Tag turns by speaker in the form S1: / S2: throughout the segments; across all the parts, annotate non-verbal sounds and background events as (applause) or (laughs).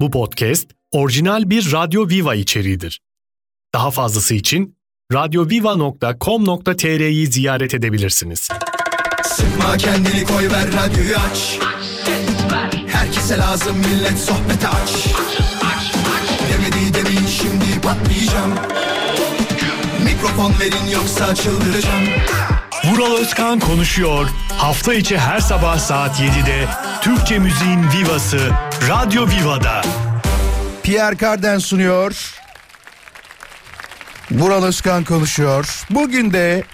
S1: Bu podcast orijinal bir Radyo Viva içeriğidir. Daha fazlası için radyoviva.com.tr'yi ziyaret edebilirsiniz.
S2: Sıkma kendini koy ver radyoyu aç Herkese lazım millet sohbete aç Demedi demin şimdi patlayacağım Mikrofon verin yoksa çıldıracağım
S1: Vural Özkan konuşuyor. Hafta içi her sabah saat 7'de Türkçe müziğin vivası Radyo Viva'da.
S3: Pierre Carden sunuyor. Vural Özkan konuşuyor. Bugün de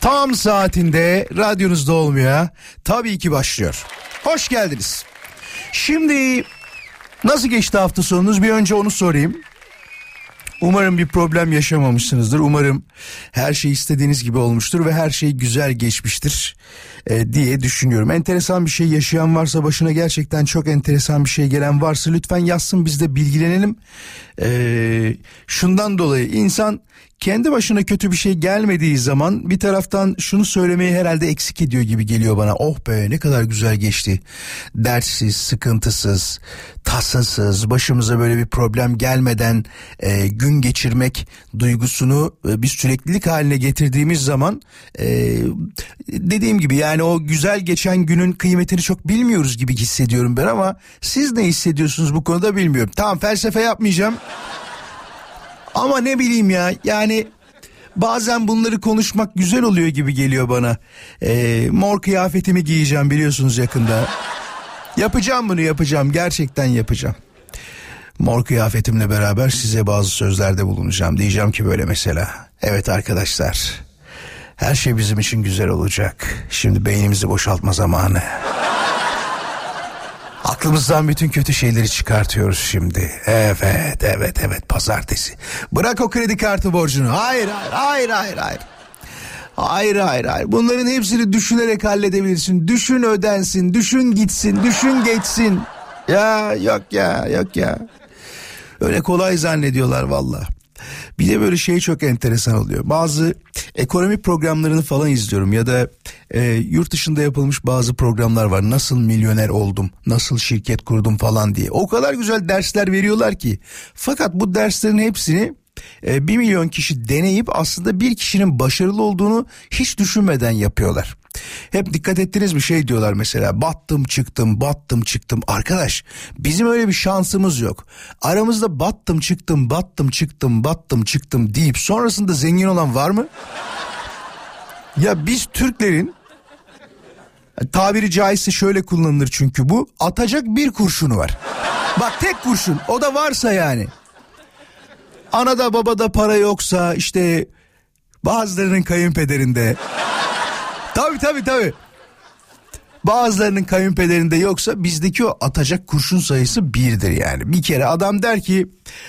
S3: tam saatinde radyonuzda olmaya tabii ki başlıyor. Hoş geldiniz. Şimdi nasıl geçti hafta sonunuz bir önce onu sorayım. Umarım bir problem yaşamamışsınızdır. Umarım her şey istediğiniz gibi olmuştur ve her şey güzel geçmiştir e, diye düşünüyorum. Enteresan bir şey yaşayan varsa başına gerçekten çok enteresan bir şey gelen varsa lütfen yazsın biz de bilgilenelim. E, şundan dolayı insan kendi başına kötü bir şey gelmediği zaman bir taraftan şunu söylemeyi herhalde eksik ediyor gibi geliyor bana. Oh be ne kadar güzel geçti. Derssiz, sıkıntısız, tasasız, başımıza böyle bir problem gelmeden e, gün geçirmek duygusunu e, bir süreklilik haline getirdiğimiz zaman e, dediğim gibi yani o güzel geçen günün kıymetini çok bilmiyoruz gibi hissediyorum ben ama siz ne hissediyorsunuz bu konuda bilmiyorum. Tamam felsefe yapmayacağım. Ama ne bileyim ya yani bazen bunları konuşmak güzel oluyor gibi geliyor bana. Ee, mor kıyafetimi giyeceğim biliyorsunuz yakında. Yapacağım bunu yapacağım gerçekten yapacağım. Mor kıyafetimle beraber size bazı sözlerde bulunacağım. Diyeceğim ki böyle mesela. Evet arkadaşlar her şey bizim için güzel olacak. Şimdi beynimizi boşaltma zamanı. Aklımızdan bütün kötü şeyleri çıkartıyoruz şimdi. Evet, evet, evet pazartesi. Bırak o kredi kartı borcunu. Hayır, hayır, hayır, hayır, hayır. Hayır, hayır. Bunların hepsini düşünerek halledebilirsin. Düşün ödensin, düşün gitsin, düşün geçsin. Ya yok ya, yok ya. Öyle kolay zannediyorlar valla. Bir de böyle şey çok enteresan oluyor. Bazı ekonomi programlarını falan izliyorum ya da e, yurt dışında yapılmış bazı programlar var. Nasıl milyoner oldum, nasıl şirket kurdum falan diye. O kadar güzel dersler veriyorlar ki. Fakat bu derslerin hepsini e, bir milyon kişi deneyip aslında bir kişinin başarılı olduğunu hiç düşünmeden yapıyorlar. Hep dikkat ettiniz mi şey diyorlar mesela battım çıktım battım çıktım arkadaş bizim öyle bir şansımız yok. Aramızda battım çıktım battım çıktım battım çıktım deyip sonrasında zengin olan var mı? Ya biz Türklerin tabiri caizse şöyle kullanılır çünkü bu atacak bir kurşunu var. Bak tek kurşun o da varsa yani. Anada babada para yoksa işte bazılarının kayınpederinde. tabii tabii tabii. Bazılarının kayınpederinde yoksa bizdeki o atacak kurşun sayısı birdir yani. Bir kere adam der ki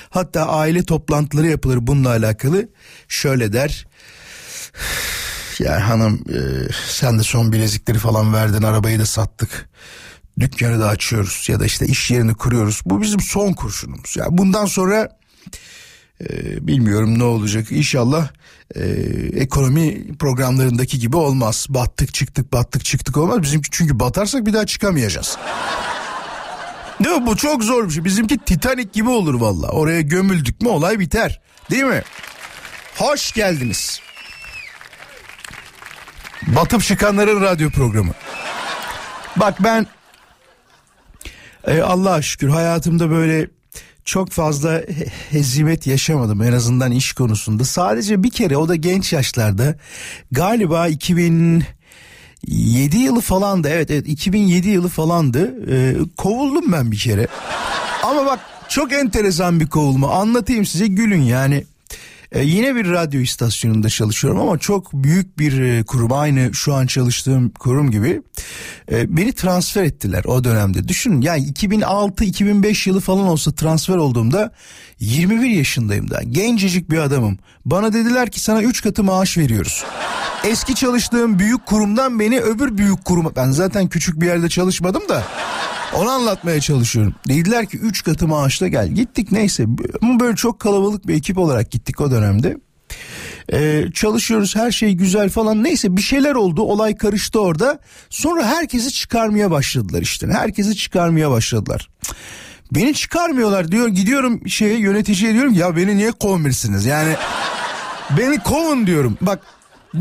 S3: hatta aile toplantıları yapılır bununla alakalı. Şöyle der. Ya hanım e, sen de son bilezikleri falan verdin arabayı da sattık. Dükkanı da açıyoruz ya da işte iş yerini kuruyoruz. Bu bizim son kurşunumuz. Ya bundan sonra ee, bilmiyorum ne olacak inşallah e, ekonomi programlarındaki gibi olmaz battık çıktık battık çıktık olmaz bizimki çünkü batarsak bir daha çıkamayacağız. (laughs) Değil mi bu çok zor bir şey bizimki Titanic gibi olur valla oraya gömüldük mü olay biter değil mi? Hoş geldiniz. Batıp çıkanların radyo programı. Bak ben e, Allah'a şükür hayatımda böyle çok fazla hezimet yaşamadım en azından iş konusunda. Sadece bir kere o da genç yaşlarda galiba 2007 yılı falandı evet evet 2007 yılı falandı ee, kovuldum ben bir kere. Ama bak çok enteresan bir kovulma anlatayım size gülün yani. Ee, yine bir radyo istasyonunda çalışıyorum ama çok büyük bir e, kurum aynı şu an çalıştığım kurum gibi. E, beni transfer ettiler o dönemde. Düşünün yani 2006-2005 yılı falan olsa transfer olduğumda 21 yaşındayım da gencecik bir adamım. Bana dediler ki sana 3 katı maaş veriyoruz. Eski çalıştığım büyük kurumdan beni öbür büyük kuruma ben zaten küçük bir yerde çalışmadım da onu anlatmaya çalışıyorum. Dediler ki 3 katı maaşla gel. Gittik neyse ama böyle çok kalabalık bir ekip olarak gittik o dönemde. Ee, çalışıyoruz her şey güzel falan neyse bir şeyler oldu olay karıştı orada sonra herkesi çıkarmaya başladılar işte herkesi çıkarmaya başladılar Beni çıkarmıyorlar diyor. Gidiyorum şeye yöneticiye diyorum ya beni niye kovmuyorsunuz? Yani beni kovun diyorum. Bak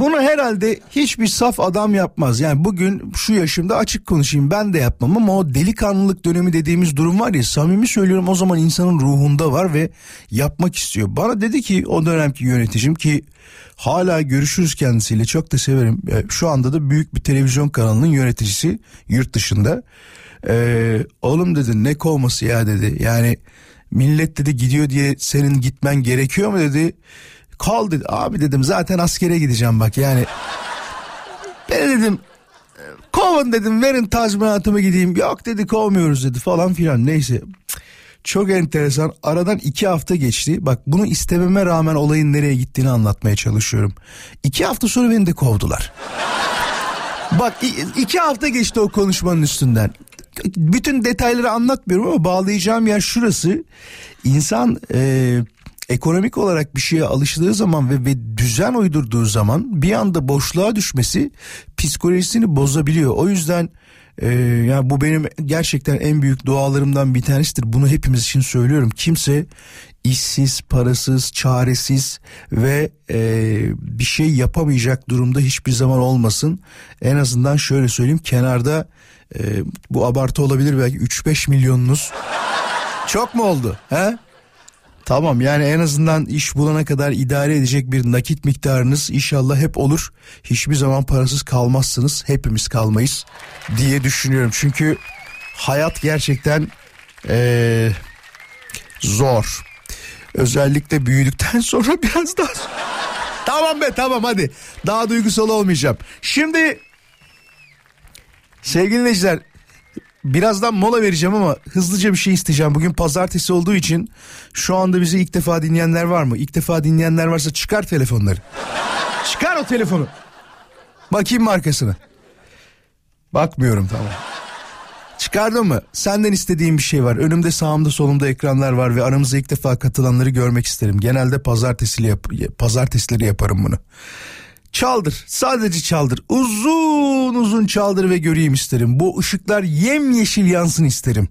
S3: bunu herhalde hiçbir saf adam yapmaz. Yani bugün şu yaşımda açık konuşayım ben de yapmam ama o delikanlılık dönemi dediğimiz durum var ya samimi söylüyorum o zaman insanın ruhunda var ve yapmak istiyor. Bana dedi ki o dönemki yöneticim ki hala görüşürüz kendisiyle çok da severim. E, şu anda da büyük bir televizyon kanalının yöneticisi yurt dışında. Ee, oğlum dedi ne kovması ya dedi yani millet dedi gidiyor diye senin gitmen gerekiyor mu dedi. Kal dedi. Abi dedim zaten askere gideceğim bak yani. Ben dedim kovun dedim verin tazminatımı gideyim. Yok dedi kovmuyoruz dedi falan filan neyse. Çok enteresan aradan iki hafta geçti. Bak bunu istememe rağmen olayın nereye gittiğini anlatmaya çalışıyorum. İki hafta sonra beni de kovdular. Bak iki hafta geçti o konuşmanın üstünden. Bütün detayları anlatmıyorum ama bağlayacağım yer şurası. İnsan e, ekonomik olarak bir şeye alıştığı zaman ve, ve düzen uydurduğu zaman bir anda boşluğa düşmesi psikolojisini bozabiliyor. O yüzden e, yani bu benim gerçekten en büyük dualarımdan bir tanesidir. Bunu hepimiz için söylüyorum. Kimse işsiz, parasız, çaresiz ve e, bir şey yapamayacak durumda hiçbir zaman olmasın. En azından şöyle söyleyeyim kenarda e, bu abartı olabilir belki 3-5 milyonunuz çok mu oldu? He? Tamam yani en azından iş bulana kadar idare edecek bir nakit miktarınız inşallah hep olur. Hiçbir zaman parasız kalmazsınız. Hepimiz kalmayız diye düşünüyorum. Çünkü hayat gerçekten ee, zor. Özellikle büyüdükten (laughs) sonra biraz daha Tamam be tamam hadi. Daha duygusal olmayacağım. Şimdi sevgili dinleyiciler Birazdan mola vereceğim ama hızlıca bir şey isteyeceğim. Bugün pazartesi olduğu için şu anda bizi ilk defa dinleyenler var mı? İlk defa dinleyenler varsa çıkar telefonları. çıkar o telefonu. Bakayım markasını. Bakmıyorum tamam. Çıkardın mı? Senden istediğim bir şey var. Önümde sağımda solumda ekranlar var ve aramıza ilk defa katılanları görmek isterim. Genelde pazartesileri, yap pazartesileri yaparım bunu. Çaldır sadece çaldır uzun uzun çaldır ve göreyim isterim. Bu ışıklar yemyeşil yansın isterim.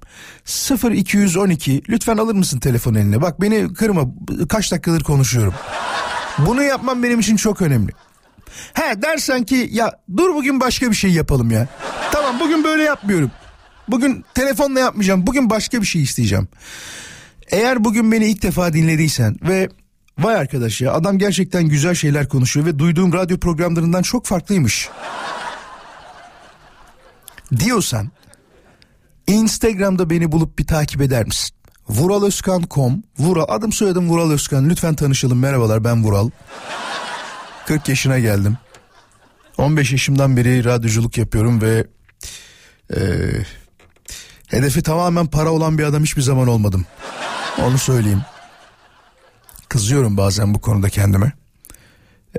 S3: 0212 lütfen alır mısın telefon eline bak beni kırma kaç dakikadır konuşuyorum. Bunu yapmam benim için çok önemli. He dersen ki ya dur bugün başka bir şey yapalım ya. Tamam bugün böyle yapmıyorum. Bugün telefonla yapmayacağım bugün başka bir şey isteyeceğim. Eğer bugün beni ilk defa dinlediysen ve Vay arkadaş ya adam gerçekten güzel şeyler konuşuyor ve duyduğum radyo programlarından çok farklıymış. Diyorsan Instagram'da beni bulup bir takip eder misin? Vuralözkan.com Vural adım soyadım Vural Özkan. Lütfen tanışalım. Merhabalar ben Vural. 40 yaşına geldim. 15 yaşımdan beri radyoculuk yapıyorum ve e, hedefi tamamen para olan bir adam hiçbir zaman olmadım. Onu söyleyeyim. Kızıyorum bazen bu konuda kendime.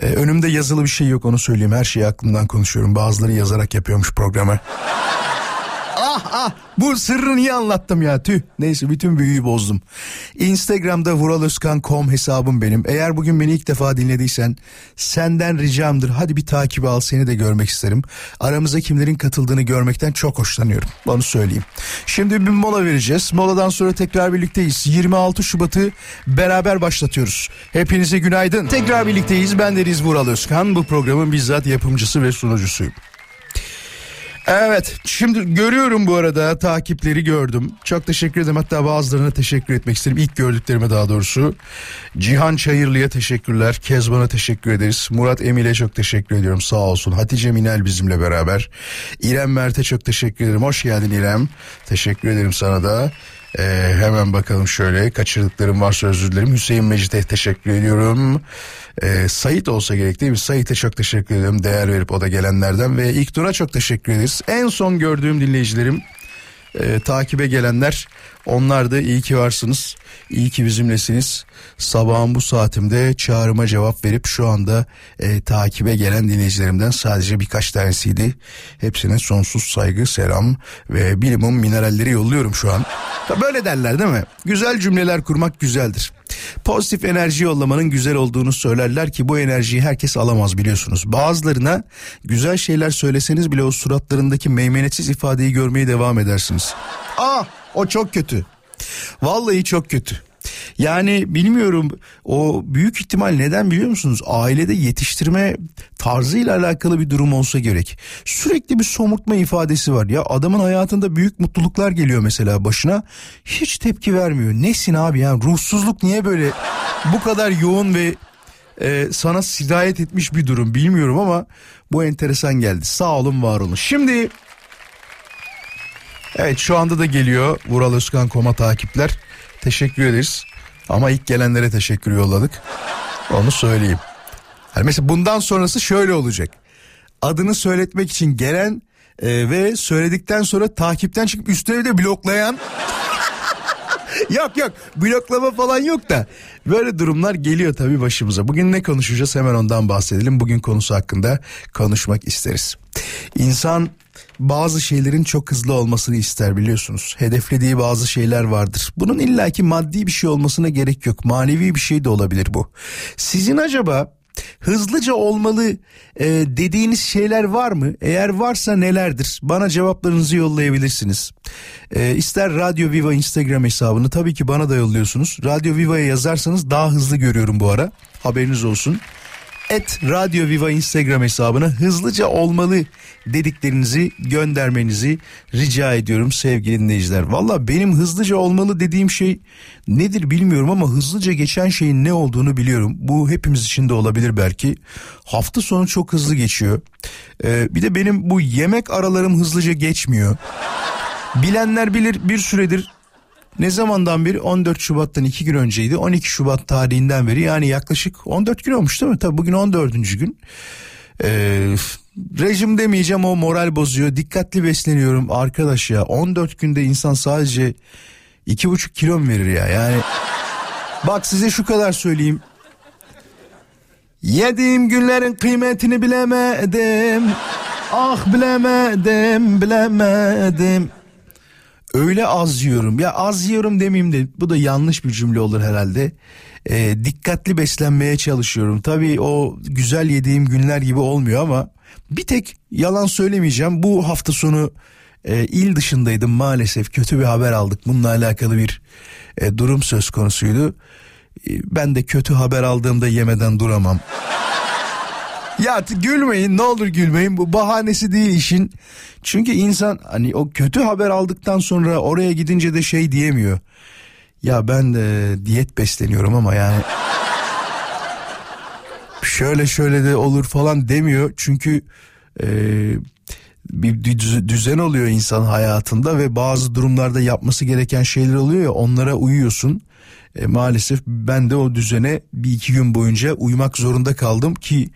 S3: Ee, önümde yazılı bir şey yok onu söyleyeyim. Her şeyi aklımdan konuşuyorum. Bazıları yazarak yapıyormuş programı. Ah ah bu sırrı niye anlattım ya tüh. Neyse bütün büyüyü bozdum. Instagram'da vuraloskan.com hesabım benim. Eğer bugün beni ilk defa dinlediysen senden ricamdır. Hadi bir takip al seni de görmek isterim. Aramıza kimlerin katıldığını görmekten çok hoşlanıyorum. Onu söyleyeyim. Şimdi bir mola vereceğiz. Moladan sonra tekrar birlikteyiz. 26 Şubat'ı beraber başlatıyoruz. Hepinize günaydın. Tekrar birlikteyiz. Ben Deniz Vural Özkan. Bu programın bizzat yapımcısı ve sunucusuyum. Evet şimdi görüyorum bu arada takipleri gördüm. Çok teşekkür ederim hatta bazılarına teşekkür etmek isterim. İlk gördüklerime daha doğrusu. Cihan Çayırlı'ya teşekkürler. Kezban'a teşekkür ederiz. Murat Emil'e çok teşekkür ediyorum sağ olsun. Hatice Minel bizimle beraber. İrem Mert'e çok teşekkür ederim. Hoş geldin İrem. Teşekkür ederim sana da. Ee, hemen bakalım şöyle kaçırdıklarım varsa özür dilerim. Hüseyin Mecit'e teşekkür ediyorum. Ee, Sait olsa gerek değil mi? Sait'e çok teşekkür ederim. Değer verip o da gelenlerden ve ilk tura çok teşekkür ederiz. En son gördüğüm dinleyicilerim e, takibe gelenler onlar da iyi ki varsınız. İyi ki bizimlesiniz. Sabahın bu saatimde çağrıma cevap verip şu anda e, takibe gelen dinleyicilerimden sadece birkaç tanesiydi. Hepsine sonsuz saygı, selam ve minimum mineralleri yolluyorum şu an. Böyle derler değil mi? Güzel cümleler kurmak güzeldir. Pozitif enerji yollamanın güzel olduğunu söylerler ki bu enerjiyi herkes alamaz biliyorsunuz. Bazılarına güzel şeyler söyleseniz bile o suratlarındaki meymenetsiz ifadeyi görmeye devam edersiniz. Ah o çok kötü. Vallahi çok kötü. Yani bilmiyorum o büyük ihtimal neden biliyor musunuz? Ailede yetiştirme tarzıyla alakalı bir durum olsa gerek. Sürekli bir somurtma ifadesi var. Ya adamın hayatında büyük mutluluklar geliyor mesela başına. Hiç tepki vermiyor. Nesin abi ya ruhsuzluk niye böyle bu kadar yoğun ve e, sana sirayet etmiş bir durum bilmiyorum ama bu enteresan geldi. Sağ olun var olun. Şimdi evet şu anda da geliyor Vural Özkan Koma takipler. Teşekkür ederiz. Ama ilk gelenlere teşekkür yolladık. Onu söyleyeyim. Yani mesela bundan sonrası şöyle olacak. Adını söyletmek için gelen e, ve söyledikten sonra takipten çıkıp üstüne de bloklayan (laughs) yok yok bloklama falan yok da böyle durumlar geliyor tabii başımıza. Bugün ne konuşacağız hemen ondan bahsedelim. Bugün konusu hakkında konuşmak isteriz. İnsan bazı şeylerin çok hızlı olmasını ister biliyorsunuz. Hedeflediği bazı şeyler vardır. Bunun illaki maddi bir şey olmasına gerek yok. Manevi bir şey de olabilir bu. Sizin acaba hızlıca olmalı e, dediğiniz şeyler var mı? Eğer varsa nelerdir? Bana cevaplarınızı yollayabilirsiniz. E, ister Radyo Viva Instagram hesabını tabii ki bana da yolluyorsunuz. Radyo Viva'ya yazarsanız daha hızlı görüyorum bu ara. Haberiniz olsun. Et Radyo Viva Instagram hesabına hızlıca olmalı dediklerinizi göndermenizi rica ediyorum sevgili dinleyiciler. Valla benim hızlıca olmalı dediğim şey nedir bilmiyorum ama hızlıca geçen şeyin ne olduğunu biliyorum. Bu hepimiz için de olabilir belki. Hafta sonu çok hızlı geçiyor. Ee, bir de benim bu yemek aralarım hızlıca geçmiyor. Bilenler bilir bir süredir ne zamandan beri 14 Şubat'tan 2 gün önceydi 12 Şubat tarihinden beri yani yaklaşık 14 gün olmuş değil mi? Tabii bugün 14. gün. Ee, rejim demeyeceğim o moral bozuyor. Dikkatli besleniyorum arkadaş ya. 14 günde insan sadece 2,5 kilo mu verir ya? Yani bak size şu kadar söyleyeyim. Yediğim günlerin kıymetini bilemedim. Ah bilemedim, bilemedim. Öyle az yiyorum. Ya az yiyorum demeyeyim de bu da yanlış bir cümle olur herhalde. E, dikkatli beslenmeye çalışıyorum. Tabii o güzel yediğim günler gibi olmuyor ama bir tek yalan söylemeyeceğim. Bu hafta sonu e, il dışındaydım maalesef. Kötü bir haber aldık. Bununla alakalı bir e, durum söz konusuydu. E, ben de kötü haber aldığımda yemeden duramam. Ya gülmeyin ne olur gülmeyin bu bahanesi değil işin. Çünkü insan hani o kötü haber aldıktan sonra oraya gidince de şey diyemiyor. Ya ben de diyet besleniyorum ama yani (laughs) şöyle şöyle de olur falan demiyor. Çünkü e, bir düzen oluyor insan hayatında ve bazı durumlarda yapması gereken şeyler oluyor ya onlara uyuyorsun. E, maalesef ben de o düzene bir iki gün boyunca uymak zorunda kaldım ki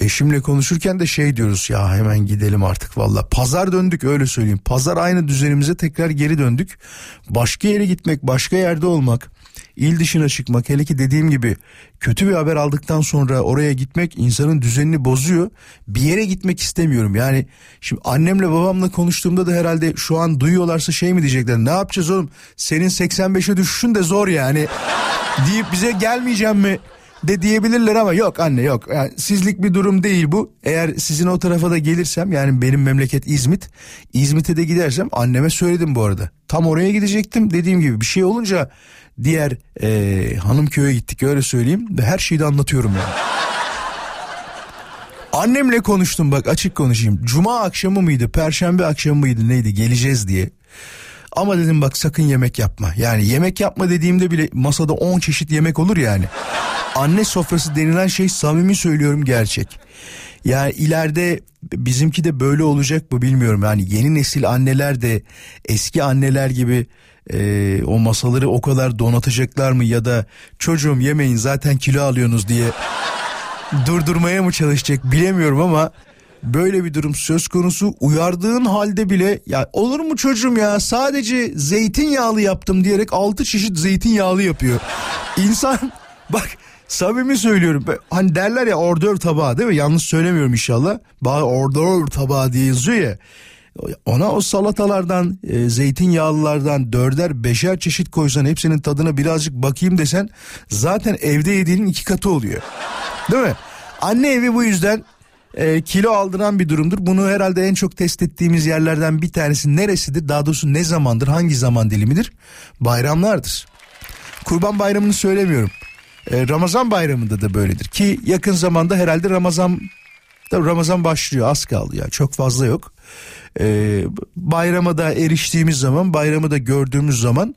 S3: eşimle konuşurken de şey diyoruz ya hemen gidelim artık valla. Pazar döndük öyle söyleyeyim. Pazar aynı düzenimize tekrar geri döndük. Başka yere gitmek, başka yerde olmak il dışına çıkmak hele ki dediğim gibi kötü bir haber aldıktan sonra oraya gitmek insanın düzenini bozuyor. Bir yere gitmek istemiyorum. Yani şimdi annemle babamla konuştuğumda da herhalde şu an duyuyorlarsa şey mi diyecekler. Ne yapacağız oğlum? Senin 85'e düşüşün de zor yani. (laughs) deyip bize gelmeyeceğim mi? de diyebilirler ama yok anne yok. Yani sizlik bir durum değil bu. Eğer sizin o tarafa da gelirsem yani benim memleket İzmit. İzmit'e de gidersem anneme söyledim bu arada. Tam oraya gidecektim. Dediğim gibi bir şey olunca diğer e, hanım köye gittik öyle söyleyeyim ve her şeyi de anlatıyorum yani. Annemle konuştum bak açık konuşayım. Cuma akşamı mıydı, perşembe akşamı mıydı neydi geleceğiz diye. Ama dedim bak sakın yemek yapma. Yani yemek yapma dediğimde bile masada 10 çeşit yemek olur yani. Anne sofrası denilen şey samimi söylüyorum gerçek. Yani ileride bizimki de böyle olacak mı bilmiyorum. Yani yeni nesil anneler de eski anneler gibi e, o masaları o kadar donatacaklar mı ya da çocuğum yemeyin zaten kilo alıyorsunuz diye durdurmaya mı çalışacak bilemiyorum ama böyle bir durum söz konusu. Uyardığın halde bile ya olur mu çocuğum ya? Sadece zeytinyağlı yaptım diyerek altı çeşit zeytinyağlı yapıyor. İnsan (laughs) bak samimi söylüyorum. Hani derler ya ordör tabağı değil mi? Yanlış söylemiyorum inşallah. Bazı ordör tabağı diye yazıyor ya ona o salatalardan, e, zeytinyağlılardan dörder beşer çeşit koysan hepsinin tadına birazcık bakayım desen zaten evde yediğinin iki katı oluyor. Değil mi? Anne evi bu yüzden e, kilo aldıran bir durumdur. Bunu herhalde en çok test ettiğimiz yerlerden bir tanesi neresidir? Daha doğrusu ne zamandır? Hangi zaman dilimidir? Bayramlardır. Kurban bayramını söylemiyorum. E, Ramazan bayramında da böyledir ki yakın zamanda herhalde Ramazan Ramazan başlıyor az kaldı ya çok fazla yok. Ee, bayrama da eriştiğimiz zaman bayramı da gördüğümüz zaman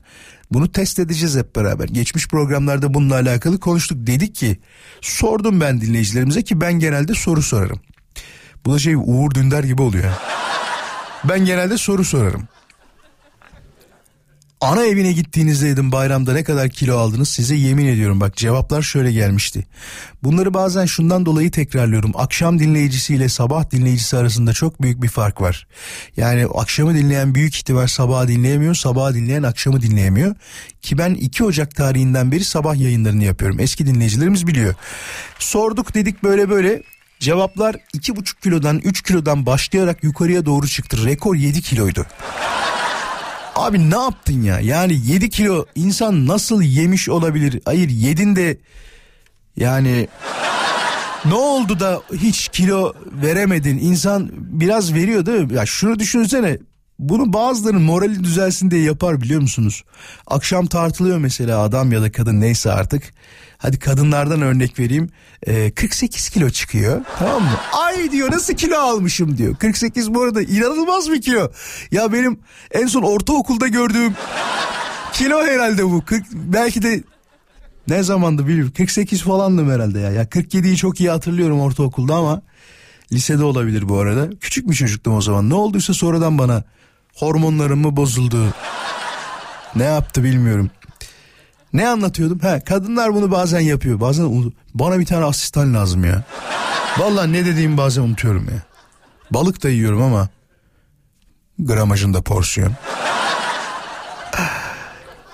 S3: bunu test edeceğiz hep beraber. Geçmiş programlarda bununla alakalı konuştuk. Dedik ki sordum ben dinleyicilerimize ki ben genelde soru sorarım. Bu da şey Uğur Dündar gibi oluyor. Ben genelde soru sorarım. Ana evine gittiğinizde dedim bayramda ne kadar kilo aldınız size yemin ediyorum bak cevaplar şöyle gelmişti. Bunları bazen şundan dolayı tekrarlıyorum. Akşam dinleyicisiyle sabah dinleyicisi arasında çok büyük bir fark var. Yani akşamı dinleyen büyük ihtimal sabah dinleyemiyor, sabah dinleyen akşamı dinleyemiyor. Ki ben 2 Ocak tarihinden beri sabah yayınlarını yapıyorum. Eski dinleyicilerimiz biliyor. Sorduk dedik böyle böyle Cevaplar 2,5 kilodan 3 kilodan başlayarak yukarıya doğru çıktı. Rekor 7 kiloydu. Abi ne yaptın ya? Yani 7 kilo insan nasıl yemiş olabilir? Hayır yedin de yani ne oldu da hiç kilo veremedin? İnsan biraz veriyor değil mi? Ya şunu düşünsene bunu bazılarının morali düzelsin diye yapar biliyor musunuz? Akşam tartılıyor mesela adam ya da kadın neyse artık. Hadi kadınlardan örnek vereyim. Ee, 48 kilo çıkıyor tamam mı? Ay diyor nasıl kilo almışım diyor. 48 bu arada inanılmaz bir kilo. Ya benim en son ortaokulda gördüğüm kilo herhalde bu. 40, belki de ne zamandı bilmiyorum. 48 falandım herhalde ya. Ya 47'yi çok iyi hatırlıyorum ortaokulda ama lisede olabilir bu arada. Küçük bir çocuktum o zaman. Ne olduysa sonradan bana hormonlarım mı bozuldu? ne yaptı bilmiyorum. Ne anlatıyordum? He, kadınlar bunu bazen yapıyor. Bazen bana bir tane asistan lazım ya. Vallahi ne dediğimi bazen unutuyorum ya. Balık da yiyorum ama gramajında porsiyon.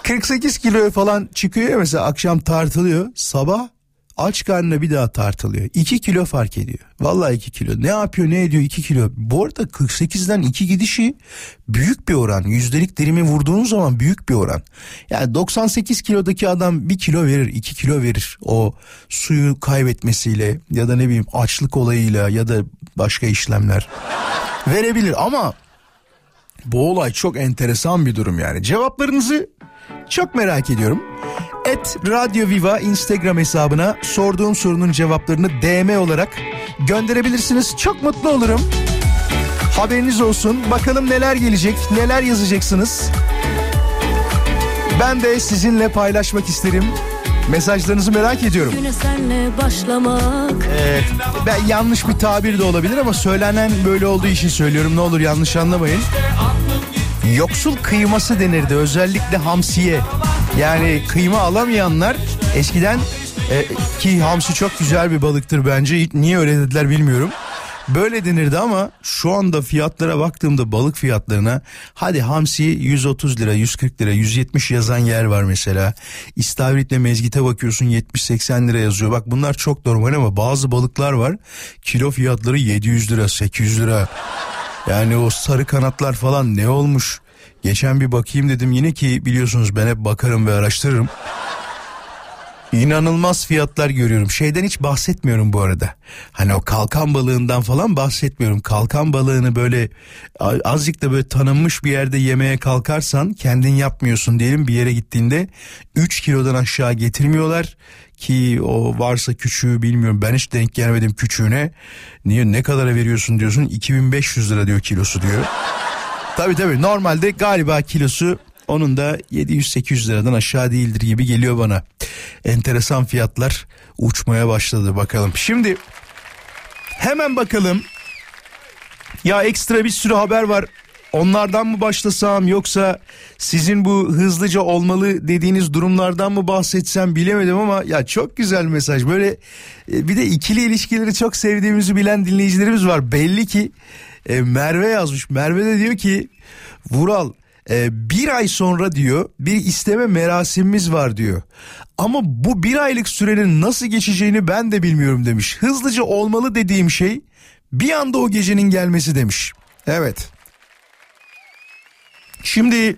S3: 48 kiloya falan çıkıyor ya mesela akşam tartılıyor. Sabah aç karnına bir daha tartılıyor. 2 kilo fark ediyor. Vallahi 2 kilo. Ne yapıyor ne ediyor 2 kilo. Bu arada 48'den 2 gidişi büyük bir oran. Yüzdelik dirimi vurduğun zaman büyük bir oran. Yani 98 kilodaki adam 1 kilo verir 2 kilo verir. O suyu kaybetmesiyle ya da ne bileyim açlık olayıyla ya da başka işlemler verebilir ama bu olay çok enteresan bir durum yani. Cevaplarınızı çok merak ediyorum. Et Radio Viva Instagram hesabına sorduğum sorunun cevaplarını DM olarak gönderebilirsiniz. Çok mutlu olurum. Haberiniz olsun. Bakalım neler gelecek, neler yazacaksınız. Ben de sizinle paylaşmak isterim. Mesajlarınızı merak ediyorum. Ee, ben yanlış bir tabir de olabilir ama söylenen böyle olduğu için söylüyorum. Ne olur yanlış anlamayın. Yoksul kıyması denirdi özellikle hamsiye. Yani kıyma alamayanlar eskiden e, ki hamsi çok güzel bir balıktır bence. Niye öyle dediler bilmiyorum. Böyle denirdi ama şu anda fiyatlara baktığımda balık fiyatlarına hadi hamsi 130 lira 140 lira 170 yazan yer var mesela. İstavritle mezgite bakıyorsun 70-80 lira yazıyor. Bak bunlar çok normal ama bazı balıklar var kilo fiyatları 700 lira 800 lira. Yani o sarı kanatlar falan ne olmuş? Geçen bir bakayım dedim yine ki biliyorsunuz ben hep bakarım ve araştırırım. İnanılmaz fiyatlar görüyorum. Şeyden hiç bahsetmiyorum bu arada. Hani o kalkan balığından falan bahsetmiyorum. Kalkan balığını böyle azıcık da böyle tanınmış bir yerde yemeye kalkarsan kendin yapmıyorsun diyelim bir yere gittiğinde 3 kilodan aşağı getirmiyorlar ki o varsa küçüğü bilmiyorum ben hiç denk gelmedim küçüğüne. Niye ne kadara veriyorsun diyorsun 2500 lira diyor kilosu diyor. tabii tabii normalde galiba kilosu onun da 700-800 liradan aşağı değildir gibi geliyor bana. Enteresan fiyatlar uçmaya başladı bakalım. Şimdi hemen bakalım. Ya ekstra bir sürü haber var. Onlardan mı başlasam yoksa sizin bu hızlıca olmalı dediğiniz durumlardan mı bahsetsem bilemedim ama ya çok güzel mesaj. Böyle e, bir de ikili ilişkileri çok sevdiğimizi bilen dinleyicilerimiz var. Belli ki e, Merve yazmış. Merve de diyor ki Vural e, bir ay sonra diyor bir isteme merasimimiz var diyor. Ama bu bir aylık sürenin nasıl geçeceğini ben de bilmiyorum demiş. Hızlıca olmalı dediğim şey bir anda o gecenin gelmesi demiş. Evet. Şimdi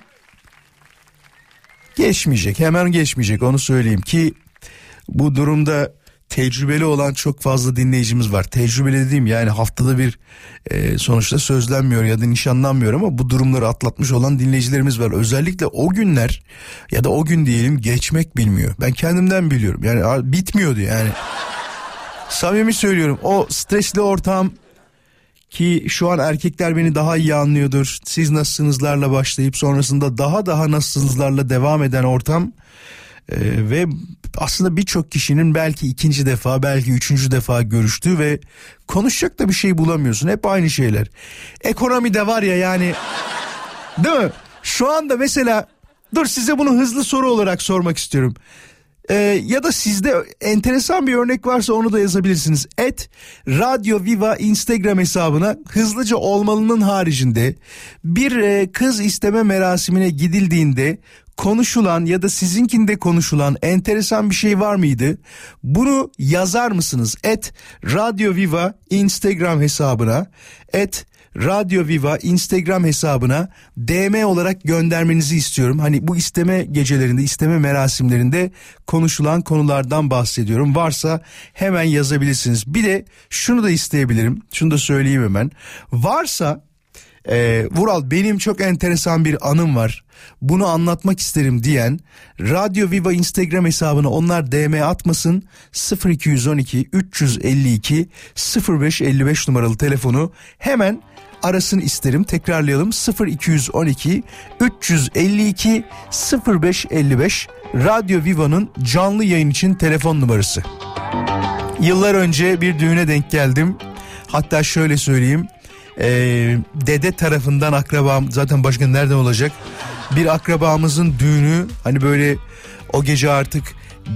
S3: geçmeyecek hemen geçmeyecek onu söyleyeyim ki bu durumda tecrübeli olan çok fazla dinleyicimiz var. Tecrübeli dediğim yani haftada bir e, sonuçta sözlenmiyor ya da nişanlanmıyor ama bu durumları atlatmış olan dinleyicilerimiz var. Özellikle o günler ya da o gün diyelim geçmek bilmiyor. Ben kendimden biliyorum yani bitmiyordu yani. Samimi söylüyorum o stresli ortam ki şu an erkekler beni daha iyi anlıyordur. Siz nasılsınızlarla başlayıp sonrasında daha daha nasılsınızlarla devam eden ortam ee, ve aslında birçok kişinin belki ikinci defa belki üçüncü defa görüştüğü ve konuşacak da bir şey bulamıyorsun. Hep aynı şeyler. Ekonomi de var ya yani değil mi? Şu anda mesela dur size bunu hızlı soru olarak sormak istiyorum. Ee, ya da sizde enteresan bir örnek varsa onu da yazabilirsiniz. Et Radyo Viva Instagram hesabına hızlıca olmalının haricinde bir e, kız isteme merasimine gidildiğinde konuşulan ya da sizinkinde konuşulan enteresan bir şey var mıydı? Bunu yazar mısınız? Et Radyo Viva Instagram hesabına et Radyo Viva Instagram hesabına DM olarak göndermenizi istiyorum. Hani bu isteme gecelerinde, isteme merasimlerinde konuşulan konulardan bahsediyorum. Varsa hemen yazabilirsiniz. Bir de şunu da isteyebilirim. Şunu da söyleyeyim hemen. Varsa e, Vural benim çok enteresan bir anım var. Bunu anlatmak isterim diyen Radyo Viva Instagram hesabına onlar DM atmasın 0212 352 0555 numaralı telefonu hemen arasını isterim. Tekrarlayalım 0212 352 0555 Radyo Viva'nın canlı yayın için telefon numarası. Yıllar önce bir düğüne denk geldim. Hatta şöyle söyleyeyim. Ee, dede tarafından akrabam zaten başka nereden olacak? Bir akrabamızın düğünü hani böyle o gece artık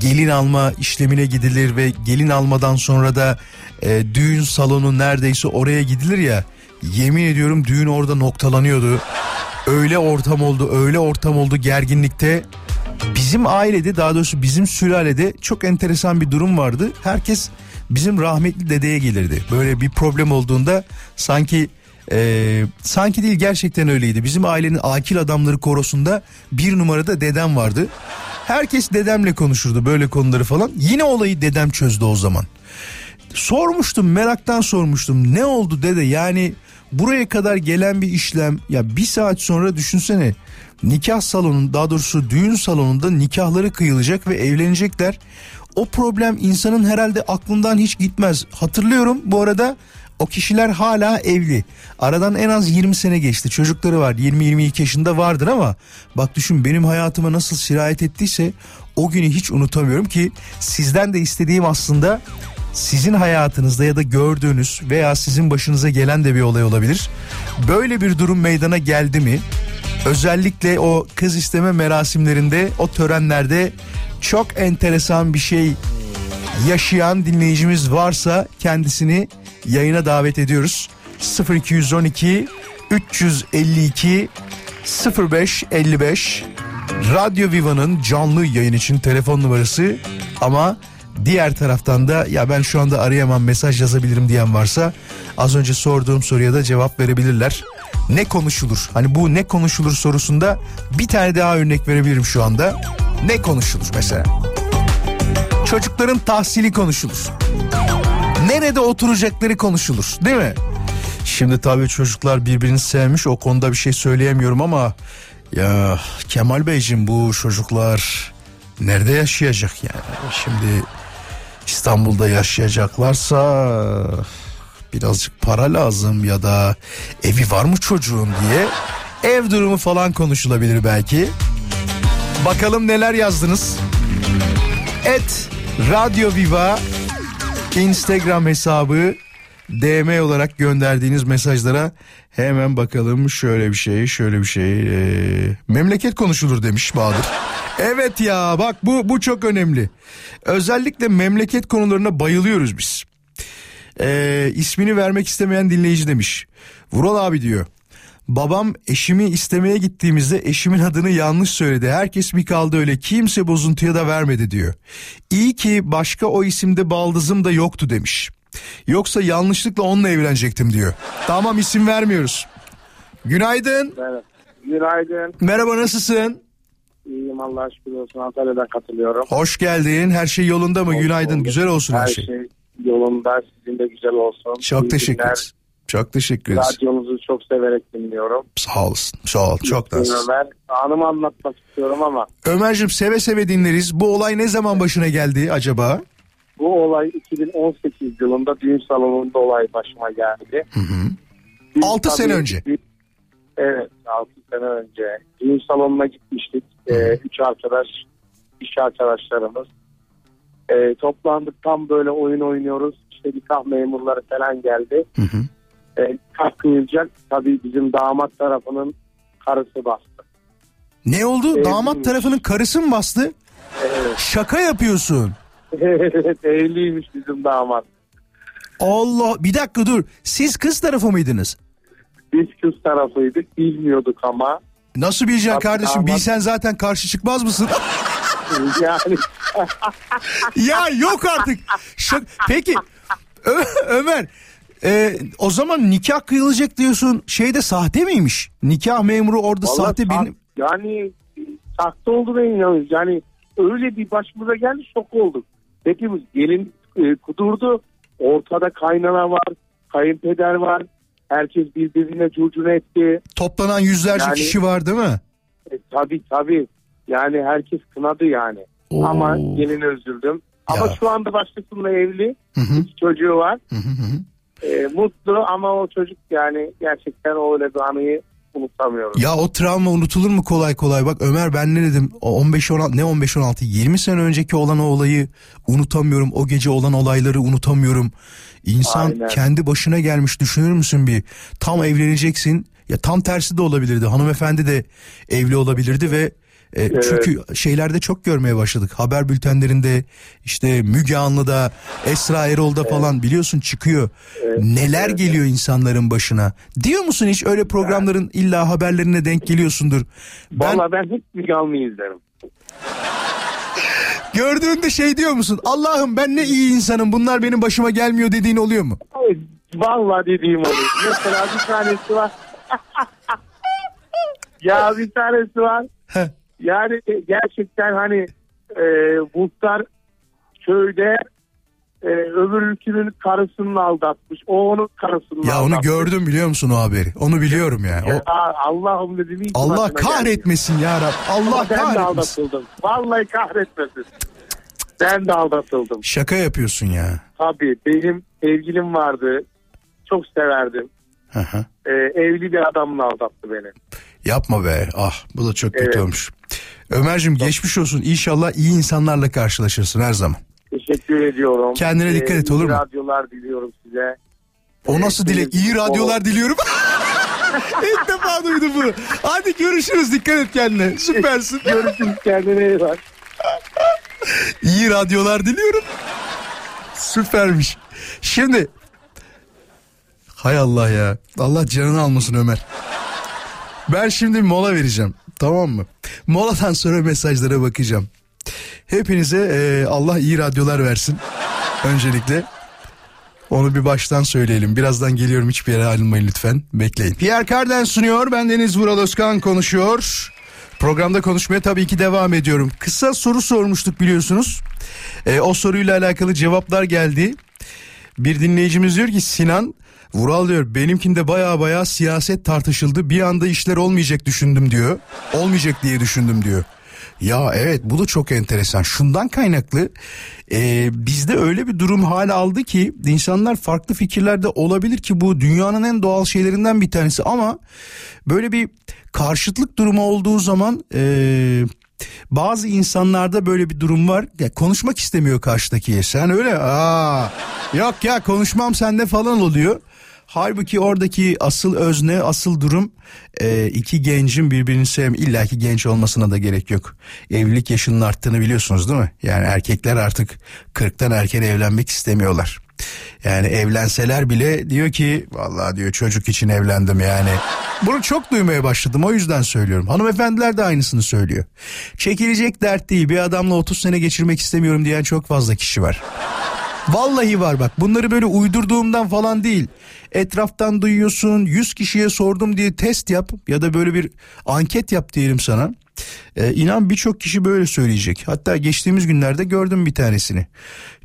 S3: gelin alma işlemine gidilir ve gelin almadan sonra da e, düğün salonu neredeyse oraya gidilir ya Yemin ediyorum düğün orada noktalanıyordu. Öyle ortam oldu, öyle ortam oldu gerginlikte. Bizim ailede daha doğrusu bizim sülalede çok enteresan bir durum vardı. Herkes bizim rahmetli dedeye gelirdi. Böyle bir problem olduğunda sanki e, sanki değil gerçekten öyleydi. Bizim ailenin akil adamları korosunda bir numarada dedem vardı. Herkes dedemle konuşurdu böyle konuları falan. Yine olayı dedem çözdü o zaman. Sormuştum meraktan sormuştum ne oldu dede yani buraya kadar gelen bir işlem ya bir saat sonra düşünsene nikah salonun daha doğrusu düğün salonunda nikahları kıyılacak ve evlenecekler. O problem insanın herhalde aklından hiç gitmez. Hatırlıyorum bu arada o kişiler hala evli. Aradan en az 20 sene geçti. Çocukları var. 20-22 yaşında vardır ama bak düşün benim hayatıma nasıl sirayet ettiyse o günü hiç unutamıyorum ki sizden de istediğim aslında sizin hayatınızda ya da gördüğünüz veya sizin başınıza gelen de bir olay olabilir. Böyle bir durum meydana geldi mi? Özellikle o kız isteme merasimlerinde, o törenlerde çok enteresan bir şey yaşayan dinleyicimiz varsa kendisini yayına davet ediyoruz. 0212 352 0555 Radyo Viva'nın canlı yayın için telefon numarası ama Diğer taraftan da ya ben şu anda arayamam mesaj yazabilirim diyen varsa az önce sorduğum soruya da cevap verebilirler. Ne konuşulur? Hani bu ne konuşulur sorusunda bir tane daha örnek verebilirim şu anda. Ne konuşulur mesela? Çocukların tahsili konuşulur. Nerede oturacakları konuşulur değil mi? Şimdi tabii çocuklar birbirini sevmiş o konuda bir şey söyleyemiyorum ama ya Kemal Beyciğim bu çocuklar nerede yaşayacak yani? Şimdi İstanbul'da yaşayacaklarsa birazcık para lazım ya da evi var mı çocuğun diye ev durumu falan konuşulabilir belki. Bakalım neler yazdınız. Et Radyo Viva Instagram hesabı DM olarak gönderdiğiniz mesajlara hemen bakalım şöyle bir şey şöyle bir şey ee, memleket konuşulur demiş Bahadır. Evet ya bak bu bu çok önemli. Özellikle memleket konularına bayılıyoruz biz. Ee, ismini vermek istemeyen dinleyici demiş. Vural abi diyor. Babam eşimi istemeye gittiğimizde eşimin adını yanlış söyledi. Herkes bir kaldı öyle kimse bozuntuya da vermedi diyor. İyi ki başka o isimde baldızım da yoktu demiş. Yoksa yanlışlıkla onunla evlenecektim diyor. Tamam isim vermiyoruz. Günaydın.
S4: Merhaba. Günaydın.
S3: Merhaba nasılsın?
S4: İyiyim Allah'a şükür olsun. Antalya'dan katılıyorum.
S3: Hoş geldin. Her şey yolunda mı?
S4: Hoş
S3: Günaydın.
S4: bulduk.
S3: Güzel olsun her,
S4: Her
S3: şey.
S4: şey yolunda. Sizin de güzel olsun.
S3: Çok
S4: İyi
S3: teşekkür
S4: günler.
S3: Çok teşekkür ederiz.
S4: Radyonuzu çok severek dinliyorum.
S3: Sağ olasın. Sağ ol. Çok nazik.
S4: Ömer. Anımı anlatmak istiyorum ama
S3: Ömer'cim seve seve dinleriz. Bu olay ne zaman başına geldi acaba?
S4: bu olay 2018 yılında düğün salonunda olay başıma geldi. Düğün
S3: Altı sene
S4: tabii-
S3: önce.
S4: Evet 6 sene önce. Düğün salonuna gitmiştik. Ee, üç arkadaş, iş arkadaşlarımız. Ee, toplandık tam böyle oyun oynuyoruz. İşte nikah memurları falan geldi.
S3: Hı hı.
S4: Ee, nikah kıyılacak. Tabii bizim damat tarafının karısı bastı.
S3: Ne oldu?
S4: Evliymiş.
S3: Damat tarafının karısı mı bastı?
S4: Evet.
S3: Şaka yapıyorsun.
S4: evet evliymiş bizim damat.
S3: Allah bir dakika dur. Siz kız tarafı mıydınız?
S4: Biz kız tarafıydık bilmiyorduk ama.
S3: Nasıl bileceksin
S4: Tabii,
S3: kardeşim?
S4: damat-
S3: Bilsen zaten karşı çıkmaz mısın? (laughs)
S4: Yani
S3: ya yok artık. Şak- Peki Ö- Ömer e, o zaman nikah kıyılacak diyorsun. Şeyde sahte miymiş? Nikah memuru orada
S4: Vallahi
S3: sahte
S4: sa-
S3: bir...
S4: Yani sahte olduğuna inanıyoruz. Yani öyle bir başımıza geldi şok olduk. Hepimiz gelin e, kudurdu. Ortada kaynana var, kayınpeder var. Herkes birbirine curcuna etti.
S3: Toplanan yüzlerce
S4: Yani-
S3: kişi var değil mi?
S4: E, tabii tabii. Yani herkes kınadı yani.
S3: Oo.
S4: Ama gelin üzüldüm. Ama
S3: Ya.
S4: şu anda başkasıyla evli.
S3: Hı hı,
S4: çocuğu var.
S3: hı hı, hı.
S4: E, mutlu ama o çocuk yani gerçekten öyle bir anıyı unutamıyoruz.
S3: Ya o travma unutulur mu kolay kolay? Bak Ömer ben ne dedim? O 15 16 ne 15 16 20 sene önceki olan o olayı unutamıyorum. O gece olan olayları unutamıyorum. İnsan
S4: Aynen.
S3: kendi başına gelmiş düşünür müsün bir? Tam evleneceksin. Ya tam tersi de olabilirdi. Hanımefendi de evli olabilirdi ve e,
S4: Evet.
S3: çünkü şeylerde çok görmeye başladık. Haber bültenlerinde işte Müge Anlı'da, Esra Erol'da falan biliyorsun çıkıyor. Neler geliyor insanların başına. Diyor musun hiç öyle programların illa haberlerine denk geliyorsundur. Ben
S4: Valla ben hep Müge Anlı'yı izlerim.
S3: gördüğünde şey diyor musun? Allah'ım ben ne iyi insanım bunlar benim başıma gelmiyor dediğin oluyor mu?
S4: Vallahi dediğim olur. Mesela bir tanesi var. (laughs) ya bir tanesi var. Yani gerçekten hani e, muhtar köyde e, öbür ülkenin karısını aldatmış. O onun karısını
S3: Ya onu
S4: aldatmış.
S3: gördüm biliyor musun o haberi? Onu biliyorum ya.
S4: Ya,
S3: O,
S4: Allah'ım dedim.
S3: Allah kahretmesin ya Rab. Allah
S4: Ama ben de
S3: kahretmesin.
S4: aldatıldım. Vallahi kahretmesin. Ben de aldatıldım.
S3: Şaka yapıyorsun ya.
S4: Tabii benim sevgilim vardı. Çok severdim.
S3: Hı hı.
S4: Ee, evli bir adamla aldattı beni.
S3: Yapma be. Ah bu da çok kötü
S4: Evet.
S3: olmuş. Ömer'cim geçmiş olsun. İnşallah iyi insanlarla karşılaşırsın her zaman.
S4: Teşekkür ediyorum.
S3: Kendine dikkat et,
S4: iyi
S3: olur mu?
S4: radyolar diliyorum size.
S3: O nasıl
S4: Evet,
S3: dilek? İyi radyolar diliyorum. (laughs) İlk defa duydum bunu. Hadi görüşürüz. Dikkat et kendine. Süpersin. (laughs)
S4: Görüşürüz kendine iyi bak.
S3: İyi radyolar diliyorum. Süpermiş. Şimdi hay Allah ya. Allah canını almasın Ömer. Ben şimdi mola vereceğim. Tamam mı? Moladan sonra mesajlara bakacağım. Hepinize e, Allah iyi radyolar versin. Öncelikle. Onu bir baştan söyleyelim. Birazdan geliyorum hiçbir yere ayrılmayın lütfen. Bekleyin. Pierre Carden sunuyor. Ben Deniz Vural Özkan konuşuyor. Programda konuşmaya tabii ki devam ediyorum. Kısa soru sormuştuk biliyorsunuz. E, o soruyla alakalı cevaplar geldi. Bir dinleyicimiz diyor ki Sinan Vural diyor benimkinde baya baya siyaset tartışıldı. Bir anda işler olmayacak düşündüm diyor. Olmayacak diye düşündüm diyor. Ya evet bu da çok enteresan. Şundan kaynaklı e, bizde öyle bir durum hal aldı ki insanlar farklı fikirlerde olabilir ki bu dünyanın en doğal şeylerinden bir tanesi ama böyle bir karşıtlık durumu olduğu zaman e, bazı insanlarda böyle bir durum var. Ya konuşmak istemiyor karşıdaki. Sen öyle aa yok ya konuşmam sende falan oluyor. Halbuki oradaki asıl özne, asıl durum e, iki gencin birbirini sevme. İlla ki genç olmasına da gerek yok. Evlilik yaşının arttığını biliyorsunuz değil mi? Yani erkekler artık 40'tan erken evlenmek istemiyorlar. Yani evlenseler bile diyor ki vallahi diyor çocuk için evlendim yani. Bunu çok duymaya başladım o yüzden söylüyorum. Hanımefendiler de aynısını söylüyor. Çekilecek dert değil bir adamla 30 sene geçirmek istemiyorum diyen çok fazla kişi var. Vallahi var bak bunları böyle uydurduğumdan falan değil. Etraftan duyuyorsun 100 kişiye sordum diye test yap ya da böyle bir anket yap diyelim sana. Ee, inan birçok kişi böyle söyleyecek. Hatta geçtiğimiz günlerde gördüm bir tanesini.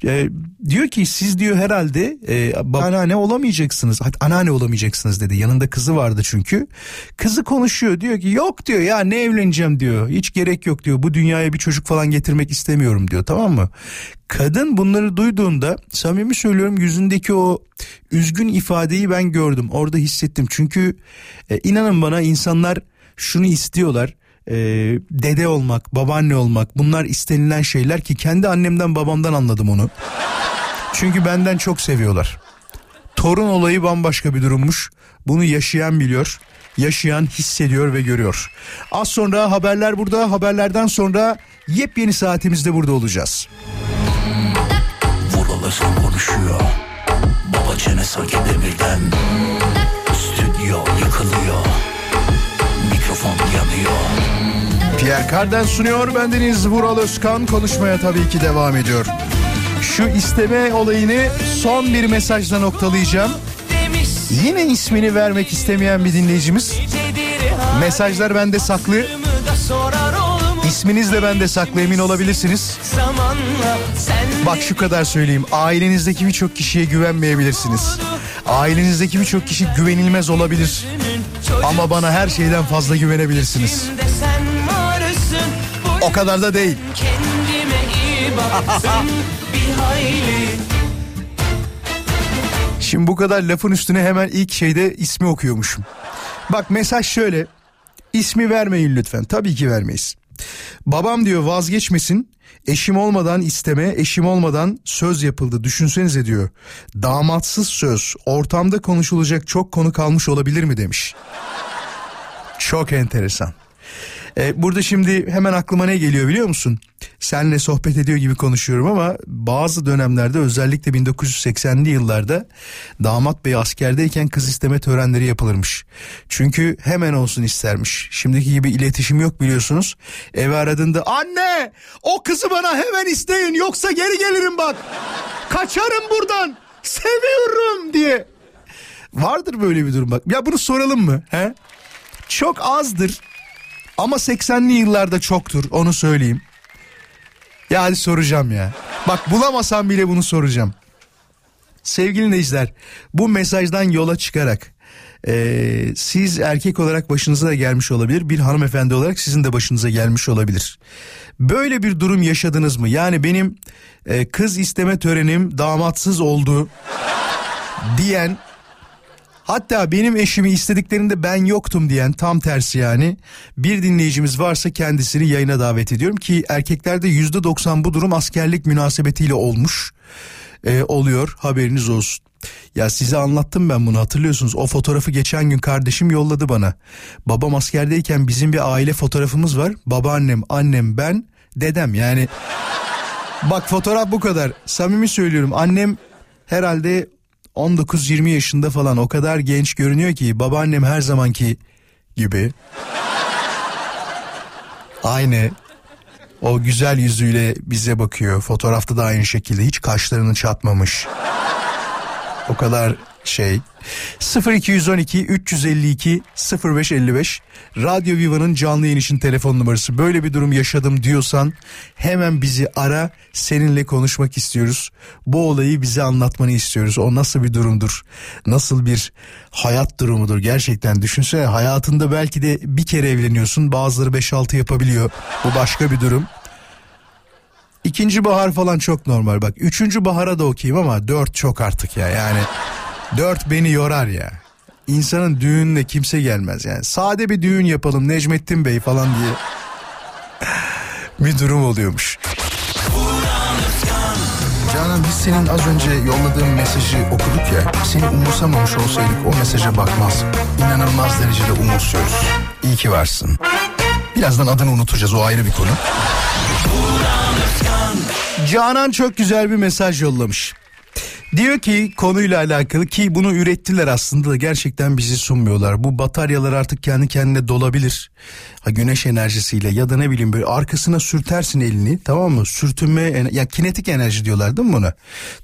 S3: Ee, diyor ki siz diyor herhalde e, anneanne olamayacaksınız. Hatta anneanne olamayacaksınız dedi. Yanında kızı vardı çünkü. Kızı konuşuyor diyor ki yok diyor ya ne evleneceğim diyor. Hiç gerek yok diyor. Bu dünyaya bir çocuk falan getirmek istemiyorum diyor tamam mı? Kadın bunları duyduğunda samimi söylüyorum yüzündeki o üzgün ifadeyi ben gördüm. Orada hissettim. Çünkü e, inanın bana insanlar şunu istiyorlar e, dede olmak, babaanne olmak bunlar istenilen şeyler ki kendi annemden babamdan anladım onu. Çünkü benden çok seviyorlar. Torun olayı bambaşka bir durummuş. Bunu yaşayan biliyor, yaşayan hissediyor ve görüyor. Az sonra haberler burada, haberlerden sonra yepyeni saatimizde burada olacağız.
S2: Vuralasın konuşuyor. Baba çene sanki demirden. Stüdyo yıkılıyor. Mikrofon yanıyor.
S3: Pierre Carden sunuyor. Bendeniz Vural Özkan konuşmaya tabii ki devam ediyor. Şu isteme olayını son bir mesajla noktalayacağım. Yine ismini vermek istemeyen bir dinleyicimiz. Mesajlar bende saklı. İsminiz de bende saklı emin olabilirsiniz. Bak şu kadar söyleyeyim. Ailenizdeki birçok kişiye güvenmeyebilirsiniz. Ailenizdeki birçok kişi güvenilmez olabilir. Ama bana her şeyden fazla güvenebilirsiniz. O kadar da değil. Kendime iyi baksın bir hayli. Şimdi bu kadar lafın üstüne hemen ilk şeyde ismi okuyormuşum. Bak mesaj şöyle. İsmi vermeyin lütfen. Tabii ki vermeyiz. Babam diyor vazgeçmesin. Eşim olmadan isteme, eşim olmadan söz yapıldı. Düşünsenize diyor. Damatsız söz, ortamda konuşulacak çok konu kalmış olabilir mi demiş. Çok enteresan. Ee, burada şimdi hemen aklıma ne geliyor biliyor musun? Senle sohbet ediyor gibi konuşuyorum ama bazı dönemlerde özellikle 1980'li yıllarda damat bey askerdeyken kız isteme törenleri yapılırmış. Çünkü hemen olsun istermiş. Şimdiki gibi iletişim yok biliyorsunuz. Eve aradığında anne o kızı bana hemen isteyin yoksa geri gelirim bak. Kaçarım buradan seviyorum diye. Vardır böyle bir durum bak. Ya bunu soralım mı? He? Çok azdır ama 80'li yıllarda çoktur onu söyleyeyim. Ya hadi soracağım ya. Bak bulamasam bile bunu soracağım. Sevgili dinleyiciler bu mesajdan yola çıkarak e, siz erkek olarak başınıza da gelmiş olabilir bir hanımefendi olarak sizin de başınıza gelmiş olabilir. Böyle bir durum yaşadınız mı? Yani benim e, kız isteme törenim damatsız oldu diyen Hatta benim eşimi istediklerinde ben yoktum diyen tam tersi yani bir dinleyicimiz varsa kendisini yayına davet ediyorum ki erkeklerde yüzde doksan bu durum askerlik münasebetiyle olmuş ee, oluyor haberiniz olsun. Ya size anlattım ben bunu hatırlıyorsunuz. O fotoğrafı geçen gün kardeşim yolladı bana. Babam askerdeyken bizim bir aile fotoğrafımız var. Babaannem, annem, ben, dedem yani. Bak fotoğraf bu kadar. Samimi söylüyorum. Annem herhalde 19-20 yaşında falan o kadar genç görünüyor ki babaannem her zamanki gibi. Aynı o güzel yüzüyle bize bakıyor. Fotoğrafta da aynı şekilde hiç kaşlarını çatmamış. O kadar şey 0212 352 0555 Radyo Viva'nın canlı yayın için telefon numarası. Böyle bir durum yaşadım diyorsan hemen bizi ara seninle konuşmak istiyoruz. Bu olayı bize anlatmanı istiyoruz. O nasıl bir durumdur? Nasıl bir hayat durumudur? Gerçekten düşünsene hayatında belki de bir kere evleniyorsun. Bazıları 5-6 yapabiliyor. Bu başka bir durum. İkinci bahar falan çok normal bak. Üçüncü bahara da okuyayım ama dört çok artık ya yani. Dört beni yorar ya. İnsanın düğününe kimse gelmez yani. Sade bir düğün yapalım Necmettin Bey falan diye. (laughs) bir durum oluyormuş. Canan biz senin az önce yolladığın mesajı okuduk ya. Seni umursamamış olsaydık o mesaja bakmaz. İnanılmaz derecede umursuyoruz. İyi ki varsın. Birazdan adını unutacağız o ayrı bir konu. Canan çok güzel bir mesaj yollamış. Diyor ki konuyla alakalı ki bunu ürettiler aslında da gerçekten bizi sunmuyorlar. Bu bataryalar artık kendi kendine dolabilir. Ha, güneş enerjisiyle ya da ne bileyim böyle arkasına sürtersin elini tamam mı? Sürtünme ya kinetik enerji diyorlar değil mi buna?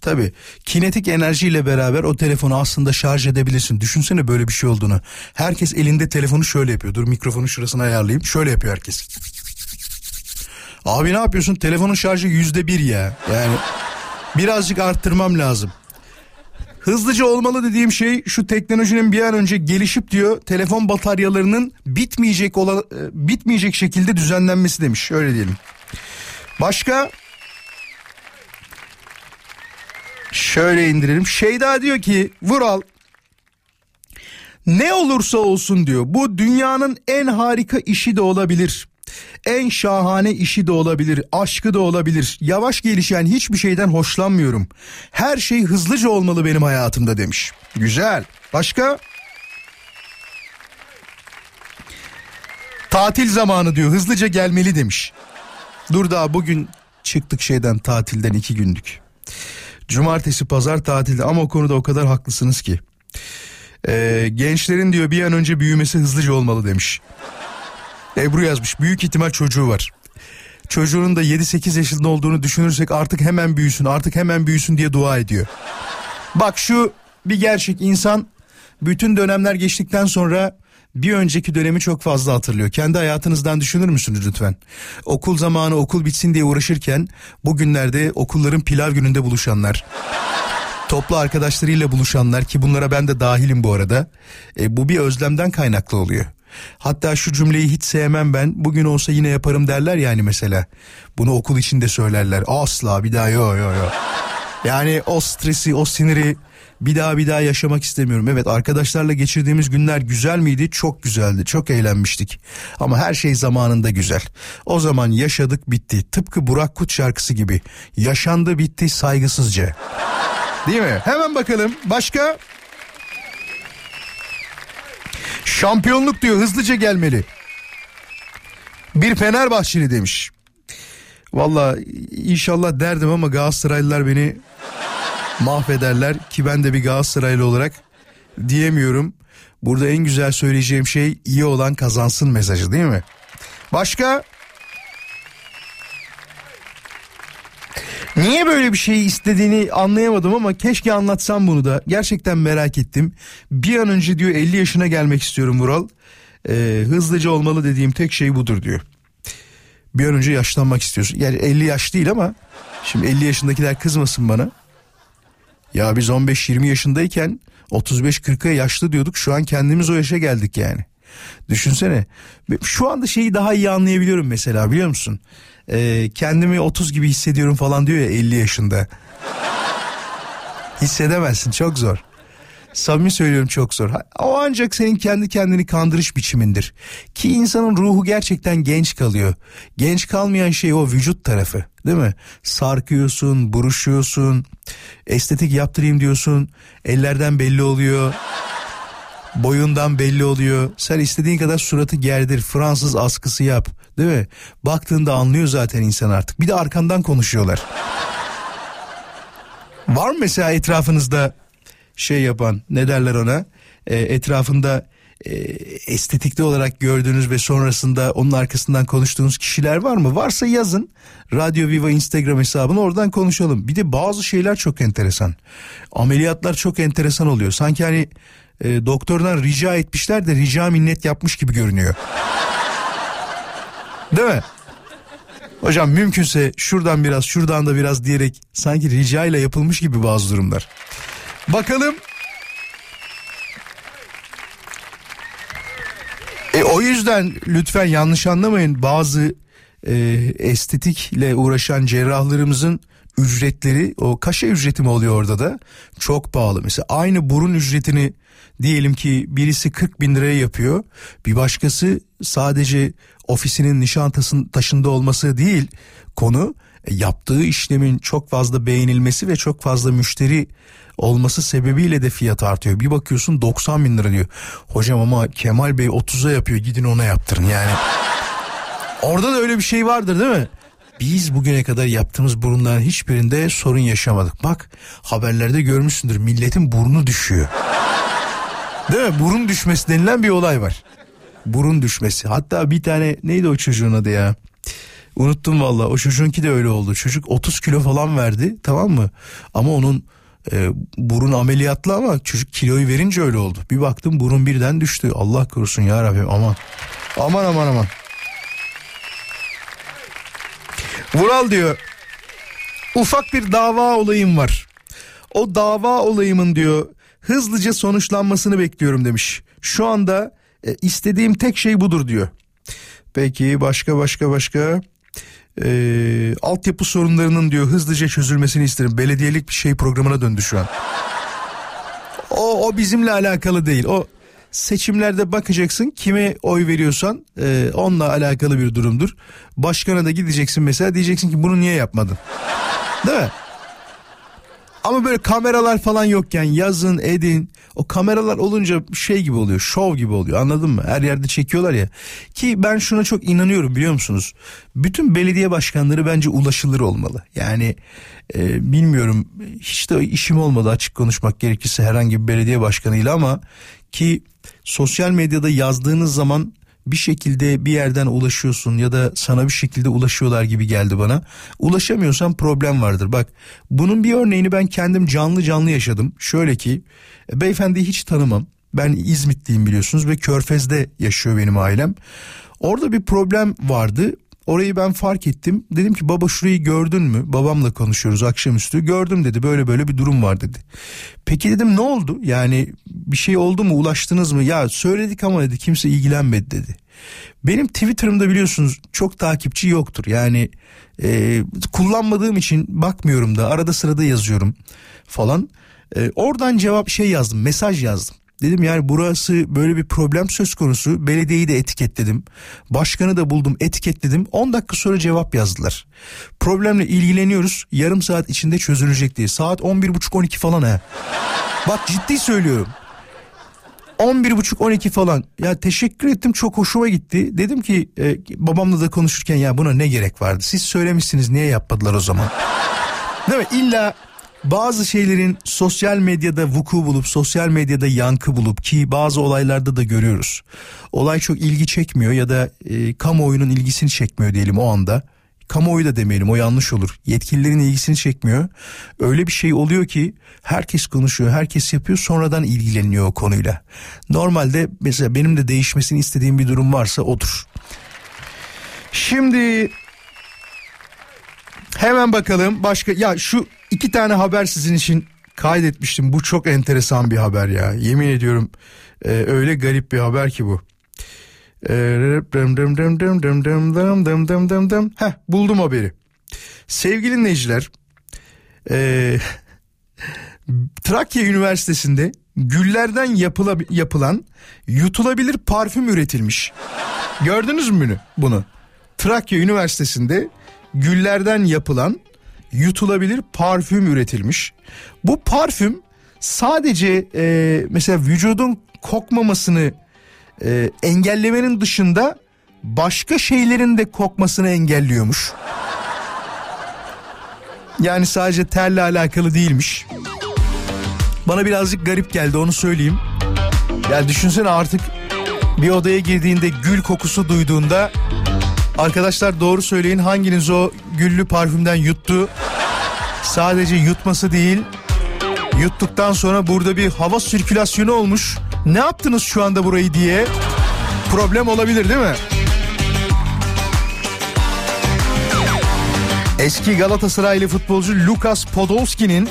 S3: Tabi kinetik enerjiyle beraber o telefonu aslında şarj edebilirsin. Düşünsene böyle bir şey olduğunu. Herkes elinde telefonu şöyle yapıyor. Dur mikrofonu şurasına ayarlayayım. Şöyle yapıyor herkes. Abi ne yapıyorsun? Telefonun şarjı yüzde bir ya. Yani birazcık arttırmam lazım. Hızlıca olmalı dediğim şey şu teknolojinin bir an önce gelişip diyor telefon bataryalarının bitmeyecek olan e, bitmeyecek şekilde düzenlenmesi demiş. Öyle diyelim. Başka şöyle indirelim. Şeyda diyor ki Vural ne olursa olsun diyor bu dünyanın en harika işi de olabilir. En şahane işi de olabilir, aşkı da olabilir. Yavaş gelişen hiçbir şeyden hoşlanmıyorum. Her şey hızlıca olmalı benim hayatımda demiş. Güzel. Başka? Tatil zamanı diyor hızlıca gelmeli demiş. Dur daha bugün çıktık şeyden tatilden iki günlük. Cumartesi pazar tatilde ama o konuda o kadar haklısınız ki. Ee, gençlerin diyor bir an önce büyümesi hızlıca olmalı demiş. Ebru yazmış büyük ihtimal çocuğu var. Çocuğunun da 7-8 yaşında olduğunu düşünürsek artık hemen büyüsün artık hemen büyüsün diye dua ediyor. Bak şu bir gerçek insan bütün dönemler geçtikten sonra bir önceki dönemi çok fazla hatırlıyor. Kendi hayatınızdan düşünür müsünüz lütfen? Okul zamanı okul bitsin diye uğraşırken bugünlerde okulların pilav gününde buluşanlar. toplu arkadaşlarıyla buluşanlar ki bunlara ben de dahilim bu arada. E, bu bir özlemden kaynaklı oluyor. Hatta şu cümleyi hiç sevmem ben. Bugün olsa yine yaparım derler yani mesela. Bunu okul içinde söylerler. Asla bir daha yo yo yo. Yani o stresi, o siniri bir daha bir daha yaşamak istemiyorum. Evet arkadaşlarla geçirdiğimiz günler güzel miydi? Çok güzeldi. Çok eğlenmiştik. Ama her şey zamanında güzel. O zaman yaşadık bitti. Tıpkı Burak Kut şarkısı gibi. Yaşandı bitti saygısızca. Değil mi? Hemen bakalım. Başka? Şampiyonluk diyor hızlıca gelmeli. Bir Fenerbahçeli demiş. Valla inşallah derdim ama Galatasaraylılar beni mahvederler ki ben de bir Galatasaraylı olarak diyemiyorum. Burada en güzel söyleyeceğim şey iyi olan kazansın mesajı değil mi? Başka? Niye böyle bir şeyi istediğini anlayamadım ama keşke anlatsam bunu da. Gerçekten merak ettim. Bir an önce diyor 50 yaşına gelmek istiyorum Vural. Ee, hızlıca olmalı dediğim tek şey budur diyor. Bir an önce yaşlanmak istiyorsun. Yani 50 yaş değil ama şimdi 50 yaşındakiler kızmasın bana. Ya biz 15-20 yaşındayken 35-40'a yaşlı diyorduk. Şu an kendimiz o yaşa geldik yani. Düşünsene. Şu anda şeyi daha iyi anlayabiliyorum mesela biliyor musun? Ee, kendimi 30 gibi hissediyorum falan diyor ya 50 yaşında. Hissedemezsin çok zor. Samimi söylüyorum çok zor. O ancak senin kendi kendini kandırış biçimindir. Ki insanın ruhu gerçekten genç kalıyor. Genç kalmayan şey o vücut tarafı değil mi? Sarkıyorsun, buruşuyorsun, estetik yaptırayım diyorsun. Ellerden belli oluyor. Boyundan belli oluyor. Sen istediğin kadar suratı gerdir. Fransız askısı yap. Değil mi? Baktığında anlıyor zaten insan artık. Bir de arkandan konuşuyorlar. Var mı mesela etrafınızda şey yapan ne derler ona e, etrafında e, estetikli olarak gördüğünüz ve sonrasında onun arkasından konuştuğunuz kişiler var mı? Varsa yazın. Radyo Viva Instagram hesabını oradan konuşalım. Bir de bazı şeyler çok enteresan. Ameliyatlar çok enteresan oluyor. Sanki hani e, doktordan rica etmişler de rica minnet yapmış gibi görünüyor. Değil mi? Hocam mümkünse şuradan biraz şuradan da biraz diyerek sanki rica ile yapılmış gibi bazı durumlar. Bakalım. E, o yüzden lütfen yanlış anlamayın bazı e, estetikle uğraşan cerrahlarımızın ücretleri o kaşe ücreti mi oluyor orada da çok pahalı. Mesela aynı burun ücretini diyelim ki birisi 40 bin liraya yapıyor bir başkası sadece ofisinin nişantasının taşında olması değil konu e, yaptığı işlemin çok fazla beğenilmesi ve çok fazla müşteri olması sebebiyle de fiyat artıyor. Bir bakıyorsun 90 bin lira diyor. Hocam ama Kemal Bey 30'a yapıyor gidin ona yaptırın yani. Orada da öyle bir şey vardır değil mi? Biz bugüne kadar yaptığımız burunların hiçbirinde sorun yaşamadık. Bak haberlerde görmüşsündür milletin burnu düşüyor. Değil mi? Burun düşmesi denilen bir olay var. Burun düşmesi. Hatta bir tane neydi o çocuğun adı ya? Unuttum valla. O çocuğunki de öyle oldu. Çocuk 30 kilo falan verdi tamam mı? Ama onun e, burun ameliyatlı ama çocuk kiloyu verince öyle oldu. Bir baktım burun birden düştü. Allah korusun ya Rabbim aman. Aman aman aman. Vural diyor. Ufak bir dava olayım var. O dava olayımın diyor hızlıca sonuçlanmasını bekliyorum demiş. Şu anda e, istediğim tek şey budur diyor. Peki başka başka başka e, altyapı sorunlarının diyor hızlıca çözülmesini isterim. Belediyelik bir şey programına döndü şu an. O, o bizimle alakalı değil. O seçimlerde bakacaksın kime oy veriyorsan e, onunla alakalı bir durumdur. Başkana da gideceksin mesela diyeceksin ki bunu niye yapmadın? Değil mi? Ama böyle kameralar falan yokken yazın edin o kameralar olunca şey gibi oluyor şov gibi oluyor anladın mı? Her yerde çekiyorlar ya ki ben şuna çok inanıyorum biliyor musunuz? Bütün belediye başkanları bence ulaşılır olmalı. Yani e, bilmiyorum hiç de işim olmadı açık konuşmak gerekirse herhangi bir belediye başkanıyla ama ki sosyal medyada yazdığınız zaman bir şekilde bir yerden ulaşıyorsun ya da sana bir şekilde ulaşıyorlar gibi geldi bana. Ulaşamıyorsan problem vardır. Bak bunun bir örneğini ben kendim canlı canlı yaşadım. Şöyle ki beyefendiyi hiç tanımam. Ben İzmitliyim biliyorsunuz ve Körfez'de yaşıyor benim ailem. Orada bir problem vardı. Orayı ben fark ettim. Dedim ki baba şurayı gördün mü? Babamla konuşuyoruz akşamüstü. Gördüm dedi böyle böyle bir durum var dedi. Peki dedim ne oldu? Yani bir şey oldu mu ulaştınız mı? Ya söyledik ama dedi kimse ilgilenmedi dedi. Benim Twitter'ımda biliyorsunuz çok takipçi yoktur. Yani e, kullanmadığım için bakmıyorum da arada sırada yazıyorum falan. E, oradan cevap şey yazdım mesaj yazdım. Dedim yani burası böyle bir problem söz konusu. Belediyeyi de etiketledim. Başkanı da buldum etiketledim. 10 dakika sonra cevap yazdılar. Problemle ilgileniyoruz. Yarım saat içinde çözülecek diye. Saat 11.30-12 falan ha. Bak ciddi söylüyorum. 11.30-12 falan ya teşekkür ettim çok hoşuma gitti. Dedim ki e, babamla da konuşurken ya buna ne gerek vardı siz söylemişsiniz niye yapmadılar o zaman. Değil mi illa bazı şeylerin sosyal medyada vuku bulup sosyal medyada yankı bulup ki bazı olaylarda da görüyoruz. Olay çok ilgi çekmiyor ya da e, kamuoyunun ilgisini çekmiyor diyelim o anda. Kamuoyu da demeyelim o yanlış olur. Yetkililerin ilgisini çekmiyor. Öyle bir şey oluyor ki herkes konuşuyor, herkes yapıyor sonradan ilgileniyor o konuyla. Normalde mesela benim de değişmesini istediğim bir durum varsa odur. Şimdi hemen bakalım başka ya şu iki tane haber sizin için kaydetmiştim. Bu çok enteresan bir haber ya. Yemin ediyorum e, öyle garip bir haber ki bu. Heh, buldum haberi. Sevgili dinleyiciler, e, Trakya Üniversitesi'nde güllerden yapıla, yapılan yutulabilir parfüm üretilmiş. Gördünüz mü bunu? Trakya Üniversitesi'nde güllerden yapılan yutulabilir parfüm üretilmiş. Bu parfüm sadece e, mesela vücudun kokmamasını e, engellemenin dışında başka şeylerin de kokmasını engelliyormuş. Yani sadece terle alakalı değilmiş. Bana birazcık garip geldi onu söyleyeyim. Ya düşünsene artık bir odaya girdiğinde gül kokusu duyduğunda arkadaşlar doğru söyleyin hanginiz o güllü parfümden yuttu? Sadece yutması değil yuttuktan sonra burada bir hava sirkülasyonu olmuş. Ne yaptınız şu anda burayı diye problem olabilir değil mi? Eski Galatasaraylı futbolcu Lukas Podolski'nin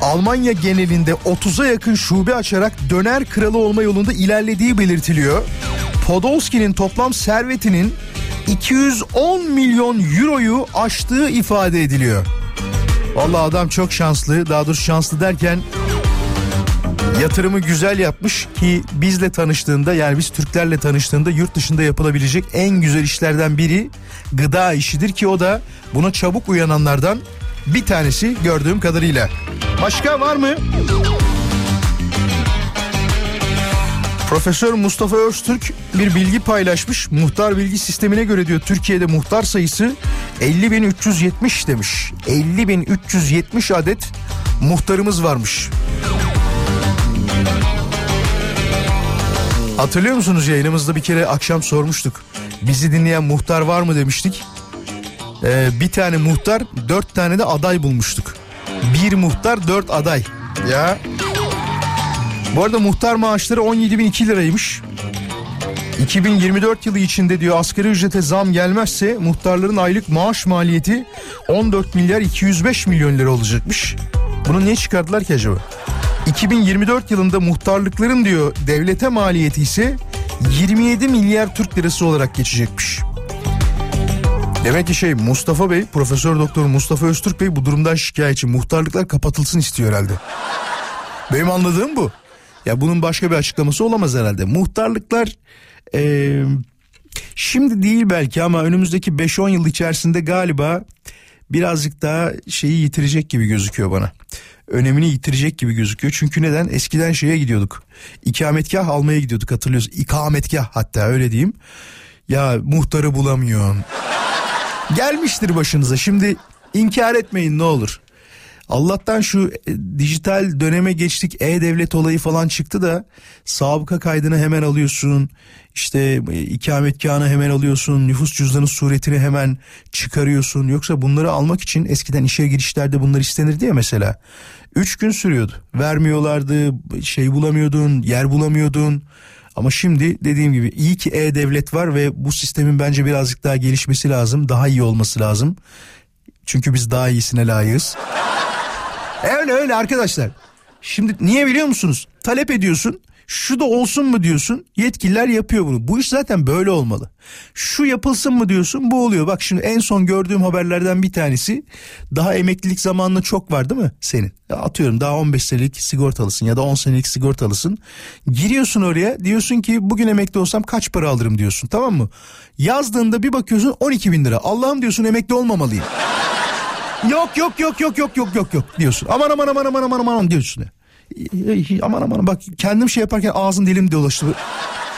S3: Almanya genelinde 30'a yakın şube açarak döner kralı olma yolunda ilerlediği belirtiliyor. Podolski'nin toplam servetinin 210 milyon euroyu aştığı ifade ediliyor. Vallahi adam çok şanslı. Daha doğrusu şanslı derken yatırımı güzel yapmış ki bizle tanıştığında yani biz Türklerle tanıştığında yurt dışında yapılabilecek en güzel işlerden biri gıda işidir ki o da buna çabuk uyananlardan bir tanesi gördüğüm kadarıyla. Başka var mı? Profesör Mustafa Öztürk bir bilgi paylaşmış. Muhtar bilgi sistemine göre diyor Türkiye'de muhtar sayısı 50.370 demiş. 50.370 adet muhtarımız varmış. Hatırlıyor musunuz yayınımızda bir kere akşam sormuştuk. Bizi dinleyen muhtar var mı demiştik. Ee, bir tane muhtar dört tane de aday bulmuştuk. Bir muhtar dört aday. Ya. Bu arada muhtar maaşları 17.002 liraymış. 2024 yılı içinde diyor asgari ücrete zam gelmezse muhtarların aylık maaş maliyeti 14 milyar 205 milyon lira olacakmış. Bunu niye çıkardılar ki acaba? 2024 yılında muhtarlıkların diyor devlete maliyeti ise 27 milyar Türk lirası olarak geçecekmiş. Demek ki şey Mustafa Bey, Profesör Doktor Mustafa Öztürk Bey bu durumdan şikayetçi. Muhtarlıklar kapatılsın istiyor herhalde. Benim anladığım bu. Ya bunun başka bir açıklaması olamaz herhalde. Muhtarlıklar e, şimdi değil belki ama önümüzdeki 5-10 yıl içerisinde galiba birazcık daha şeyi yitirecek gibi gözüküyor bana. Önemini yitirecek gibi gözüküyor. Çünkü neden? Eskiden şeye gidiyorduk. İkametgah almaya gidiyorduk hatırlıyorsun. İkametgah hatta öyle diyeyim. Ya muhtarı bulamıyorsun. Gelmiştir başınıza. Şimdi inkar etmeyin ne olur. Allah'tan şu e, dijital döneme geçtik e-devlet olayı falan çıktı da sabıka kaydını hemen alıyorsun işte e, ikametgahını hemen alıyorsun nüfus cüzdanı suretini hemen çıkarıyorsun. Yoksa bunları almak için eskiden işe girişlerde bunlar istenirdi ya mesela. Üç gün sürüyordu. Vermiyorlardı şey bulamıyordun yer bulamıyordun. Ama şimdi dediğim gibi iyi ki e-devlet var ve bu sistemin bence birazcık daha gelişmesi lazım daha iyi olması lazım. Çünkü biz daha iyisine layığız. Öyle öyle arkadaşlar. Şimdi niye biliyor musunuz? Talep ediyorsun. Şu da olsun mu diyorsun? Yetkililer yapıyor bunu. Bu iş zaten böyle olmalı. Şu yapılsın mı diyorsun? Bu oluyor. Bak şimdi en son gördüğüm haberlerden bir tanesi daha emeklilik zamanında çok var değil mi senin? Ya atıyorum daha 15 senelik sigortalısın ya da 10 senelik sigortalısın. Giriyorsun oraya diyorsun ki bugün emekli olsam kaç para alırım diyorsun tamam mı? Yazdığında bir bakıyorsun 12 bin lira. Allah'ım diyorsun emekli olmamalıyım. Yok yok yok yok yok yok yok yok diyorsun. Aman aman aman aman aman aman diyorsun. Aman aman bak kendim şey yaparken ağzım dilim dolaştı.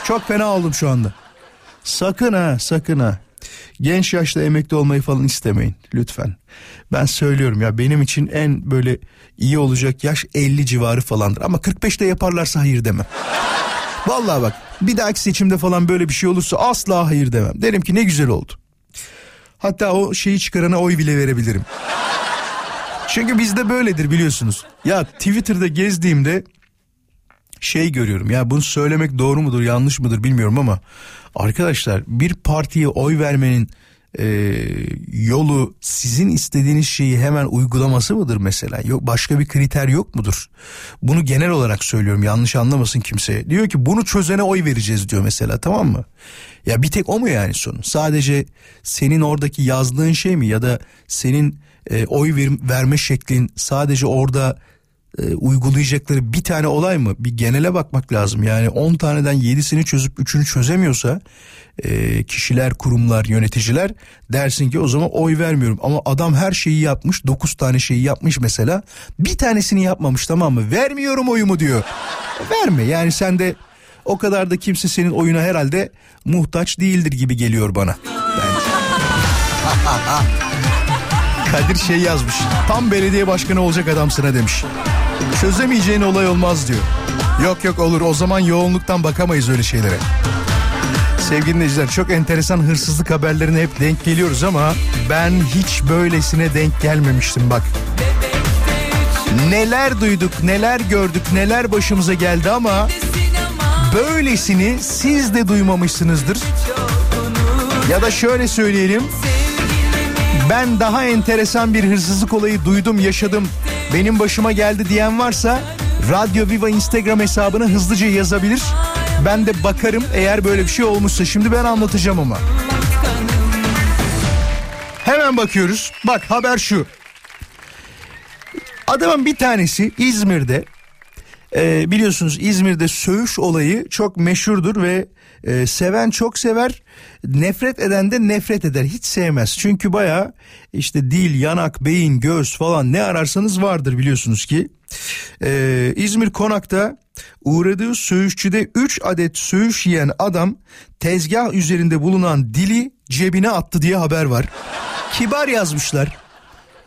S3: Çok fena oldum şu anda. Sakın ha sakın ha. Genç yaşta emekli olmayı falan istemeyin lütfen. Ben söylüyorum ya benim için en böyle iyi olacak yaş 50 civarı falandır. Ama 45'te yaparlarsa hayır demem. Vallahi bak bir dahaki seçimde falan böyle bir şey olursa asla hayır demem. Derim ki ne güzel oldu. Hatta o şeyi çıkarana oy bile verebilirim. Çünkü bizde böyledir biliyorsunuz. Ya Twitter'da gezdiğimde şey görüyorum ya bunu söylemek doğru mudur yanlış mıdır bilmiyorum ama arkadaşlar bir partiye oy vermenin e, yolu sizin istediğiniz şeyi hemen uygulaması mıdır mesela? Yok başka bir kriter yok mudur? Bunu genel olarak söylüyorum yanlış anlamasın kimse. Diyor ki bunu çözene oy vereceğiz diyor mesela tamam mı? Ya bir tek o mu yani sorun? Sadece senin oradaki yazdığın şey mi ya da senin e, oy ver, verme şeklin sadece orada e, uygulayacakları bir tane olay mı? Bir genele bakmak lazım. Yani 10 taneden 7'sini çözüp 3'ünü çözemiyorsa e, kişiler, kurumlar, yöneticiler dersin ki o zaman oy vermiyorum. Ama adam her şeyi yapmış 9 tane şeyi yapmış mesela bir tanesini yapmamış tamam mı? Vermiyorum oyumu diyor. Verme yani sen de o kadar da kimse senin oyuna herhalde muhtaç değildir gibi geliyor bana. (laughs) Kadir şey yazmış. Tam belediye başkanı olacak adamsına demiş. Çözemeyeceğin olay olmaz diyor. Yok yok olur o zaman yoğunluktan bakamayız öyle şeylere. Sevgili dinleyiciler çok enteresan hırsızlık haberlerine hep denk geliyoruz ama ben hiç böylesine denk gelmemiştim bak. Neler duyduk, neler gördük, neler başımıza geldi ama böylesini siz de duymamışsınızdır. Ya da şöyle söyleyelim. Ben daha enteresan bir hırsızlık olayı duydum, yaşadım. Benim başıma geldi diyen varsa Radyo Viva Instagram hesabına hızlıca yazabilir. Ben de bakarım eğer böyle bir şey olmuşsa. Şimdi ben anlatacağım ama. Hemen bakıyoruz. Bak haber şu. Adamın bir tanesi İzmir'de e, biliyorsunuz İzmir'de söğüş olayı çok meşhurdur ve e, seven çok sever nefret eden de nefret eder hiç sevmez çünkü baya işte dil yanak beyin göz falan ne ararsanız vardır biliyorsunuz ki e, İzmir Konak'ta uğradığı söğüşçüde 3 adet söğüş yiyen adam tezgah üzerinde bulunan dili cebine attı diye haber var. Kibar yazmışlar.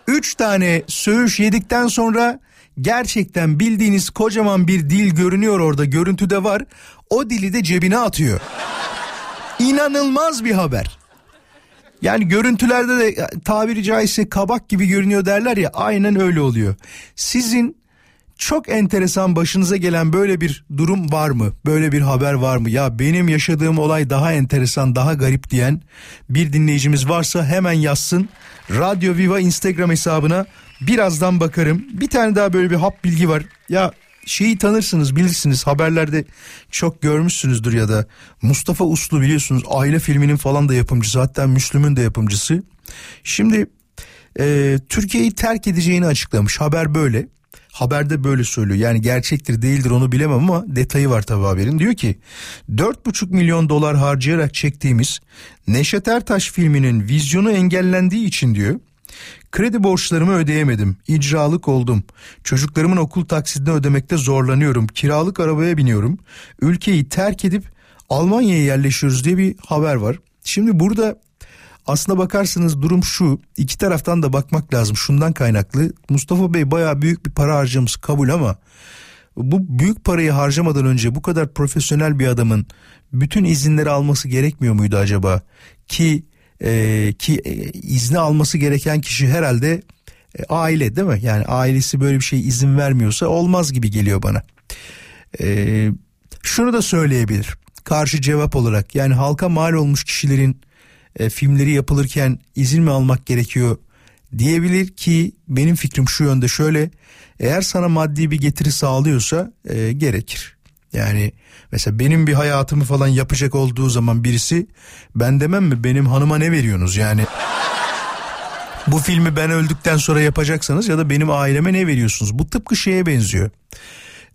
S3: Üç tane söğüş yedikten sonra gerçekten bildiğiniz kocaman bir dil görünüyor orada görüntüde var. O dili de cebine atıyor. İnanılmaz bir haber. Yani görüntülerde de tabiri caizse kabak gibi görünüyor derler ya aynen öyle oluyor. Sizin çok enteresan başınıza gelen böyle bir durum var mı? Böyle bir haber var mı? Ya benim yaşadığım olay daha enteresan, daha garip diyen bir dinleyicimiz varsa hemen yazsın. Radyo Viva Instagram hesabına birazdan bakarım. Bir tane daha böyle bir hap bilgi var. Ya şeyi tanırsınız bilirsiniz haberlerde çok görmüşsünüzdür ya da Mustafa Uslu biliyorsunuz aile filminin falan da yapımcısı hatta Müslüm'ün de yapımcısı. Şimdi e, Türkiye'yi terk edeceğini açıklamış haber böyle. Haberde böyle söylüyor yani gerçektir değildir onu bilemem ama detayı var tabi haberin. Diyor ki 4,5 milyon dolar harcayarak çektiğimiz Neşet Ertaş filminin vizyonu engellendiği için diyor Kredi borçlarımı ödeyemedim. İcralık oldum. Çocuklarımın okul taksidini ödemekte zorlanıyorum. Kiralık arabaya biniyorum. Ülkeyi terk edip Almanya'ya yerleşiyoruz diye bir haber var. Şimdi burada aslına bakarsanız durum şu iki taraftan da bakmak lazım şundan kaynaklı Mustafa Bey baya büyük bir para harcamış kabul ama bu büyük parayı harcamadan önce bu kadar profesyonel bir adamın bütün izinleri alması gerekmiyor muydu acaba ki e, ki e, izni alması gereken kişi herhalde e, aile değil mi? Yani ailesi böyle bir şey izin vermiyorsa olmaz gibi geliyor bana. E, şunu da söyleyebilir. Karşı cevap olarak yani halka mal olmuş kişilerin e, filmleri yapılırken izin mi almak gerekiyor diyebilir ki benim fikrim şu yönde şöyle. Eğer sana maddi bir getiri sağlıyorsa e, gerekir. Yani mesela benim bir hayatımı falan yapacak olduğu zaman birisi ben demem mi benim hanıma ne veriyorsunuz yani (laughs) bu filmi ben öldükten sonra yapacaksanız ya da benim aileme ne veriyorsunuz? Bu tıpkı şeye benziyor.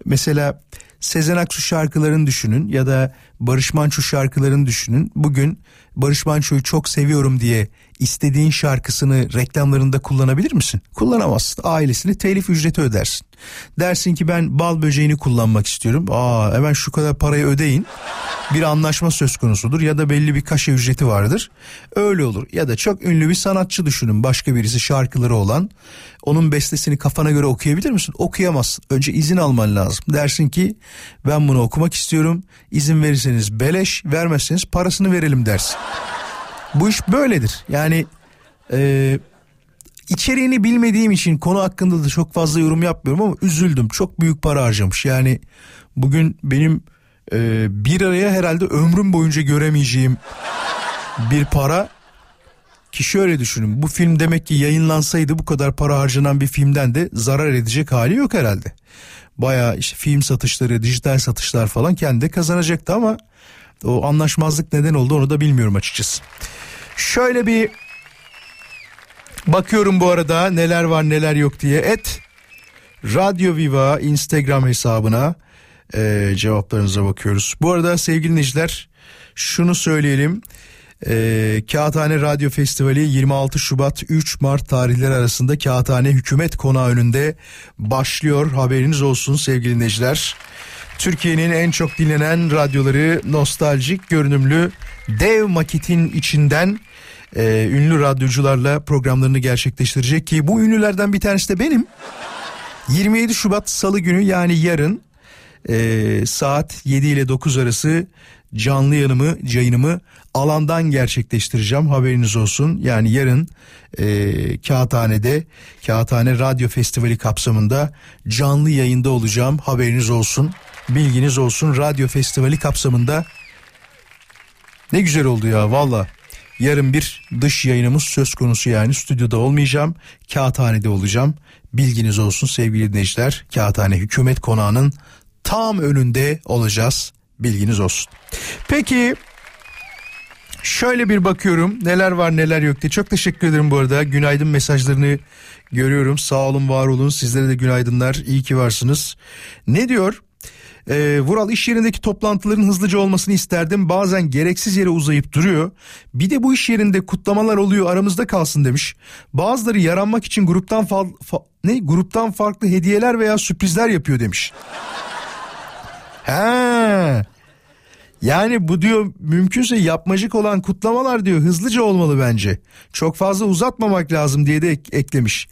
S3: Mesela Sezen Aksu şarkılarını düşünün ya da Barış Manço şarkılarını düşünün. Bugün Barış Manço'yu çok seviyorum diye istediğin şarkısını reklamlarında kullanabilir misin? Kullanamazsın. Ailesine telif ücreti ödersin. Dersin ki ben bal böceğini kullanmak istiyorum. Aa hemen şu kadar parayı ödeyin. Bir anlaşma söz konusudur ya da belli bir kaşe ücreti vardır. Öyle olur. Ya da çok ünlü bir sanatçı düşünün. Başka birisi şarkıları olan. Onun bestesini kafana göre okuyabilir misin? Okuyamazsın. Önce izin alman lazım. Dersin ki ben bunu okumak istiyorum. İzin verirseniz beleş, vermezseniz parasını verelim dersin. Bu iş böyledir. Yani e, içeriğini bilmediğim için konu hakkında da çok fazla yorum yapmıyorum ama üzüldüm. Çok büyük para harcamış. Yani bugün benim e, bir araya herhalde ömrüm boyunca göremeyeceğim bir para ki şöyle düşünün bu film demek ki yayınlansaydı bu kadar para harcanan bir filmden de zarar edecek hali yok herhalde. Baya işte film satışları, dijital satışlar falan kendi kazanacaktı ama o anlaşmazlık neden oldu onu da bilmiyorum açıkçası. Şöyle bir bakıyorum bu arada neler var neler yok diye. Et Radyo Viva Instagram hesabına e, cevaplarınıza bakıyoruz. Bu arada sevgili dinleyiciler şunu söyleyelim. E, Kağıthane Radyo Festivali 26 Şubat 3 Mart tarihleri arasında Kağıthane Hükümet Konağı önünde başlıyor. Haberiniz olsun sevgili dinleyiciler. Türkiye'nin en çok dinlenen radyoları nostaljik görünümlü dev makitin içinden e, ünlü radyocularla programlarını gerçekleştirecek ki bu ünlülerden bir tanesi de benim. 27 Şubat Salı günü yani yarın e, saat 7 ile 9 arası canlı yanımı yayınımı alandan gerçekleştireceğim haberiniz olsun. Yani yarın e, Kağıthane'de Kağıthane Radyo Festivali kapsamında canlı yayında olacağım haberiniz olsun. Bilginiz olsun radyo festivali kapsamında ne güzel oldu ya valla. Yarın bir dış yayınımız söz konusu yani stüdyoda olmayacağım. Kağıthane'de olacağım. Bilginiz olsun sevgili dinleyiciler. Kağıthane Hükümet Konağı'nın tam önünde olacağız. Bilginiz olsun. Peki şöyle bir bakıyorum neler var neler yok diye. Çok teşekkür ederim bu arada. Günaydın mesajlarını görüyorum. Sağ olun var olun. Sizlere de günaydınlar. İyi ki varsınız. Ne diyor? Ee, Vural iş yerindeki toplantıların hızlıca olmasını isterdim. Bazen gereksiz yere uzayıp duruyor. Bir de bu iş yerinde kutlamalar oluyor aramızda kalsın demiş. Bazıları yaranmak için gruptan fa, fa ne gruptan farklı hediyeler veya sürprizler yapıyor demiş. (laughs) He. Yani bu diyor mümkünse yapmacık olan kutlamalar diyor hızlıca olmalı bence. Çok fazla uzatmamak lazım diye de ek- eklemiş.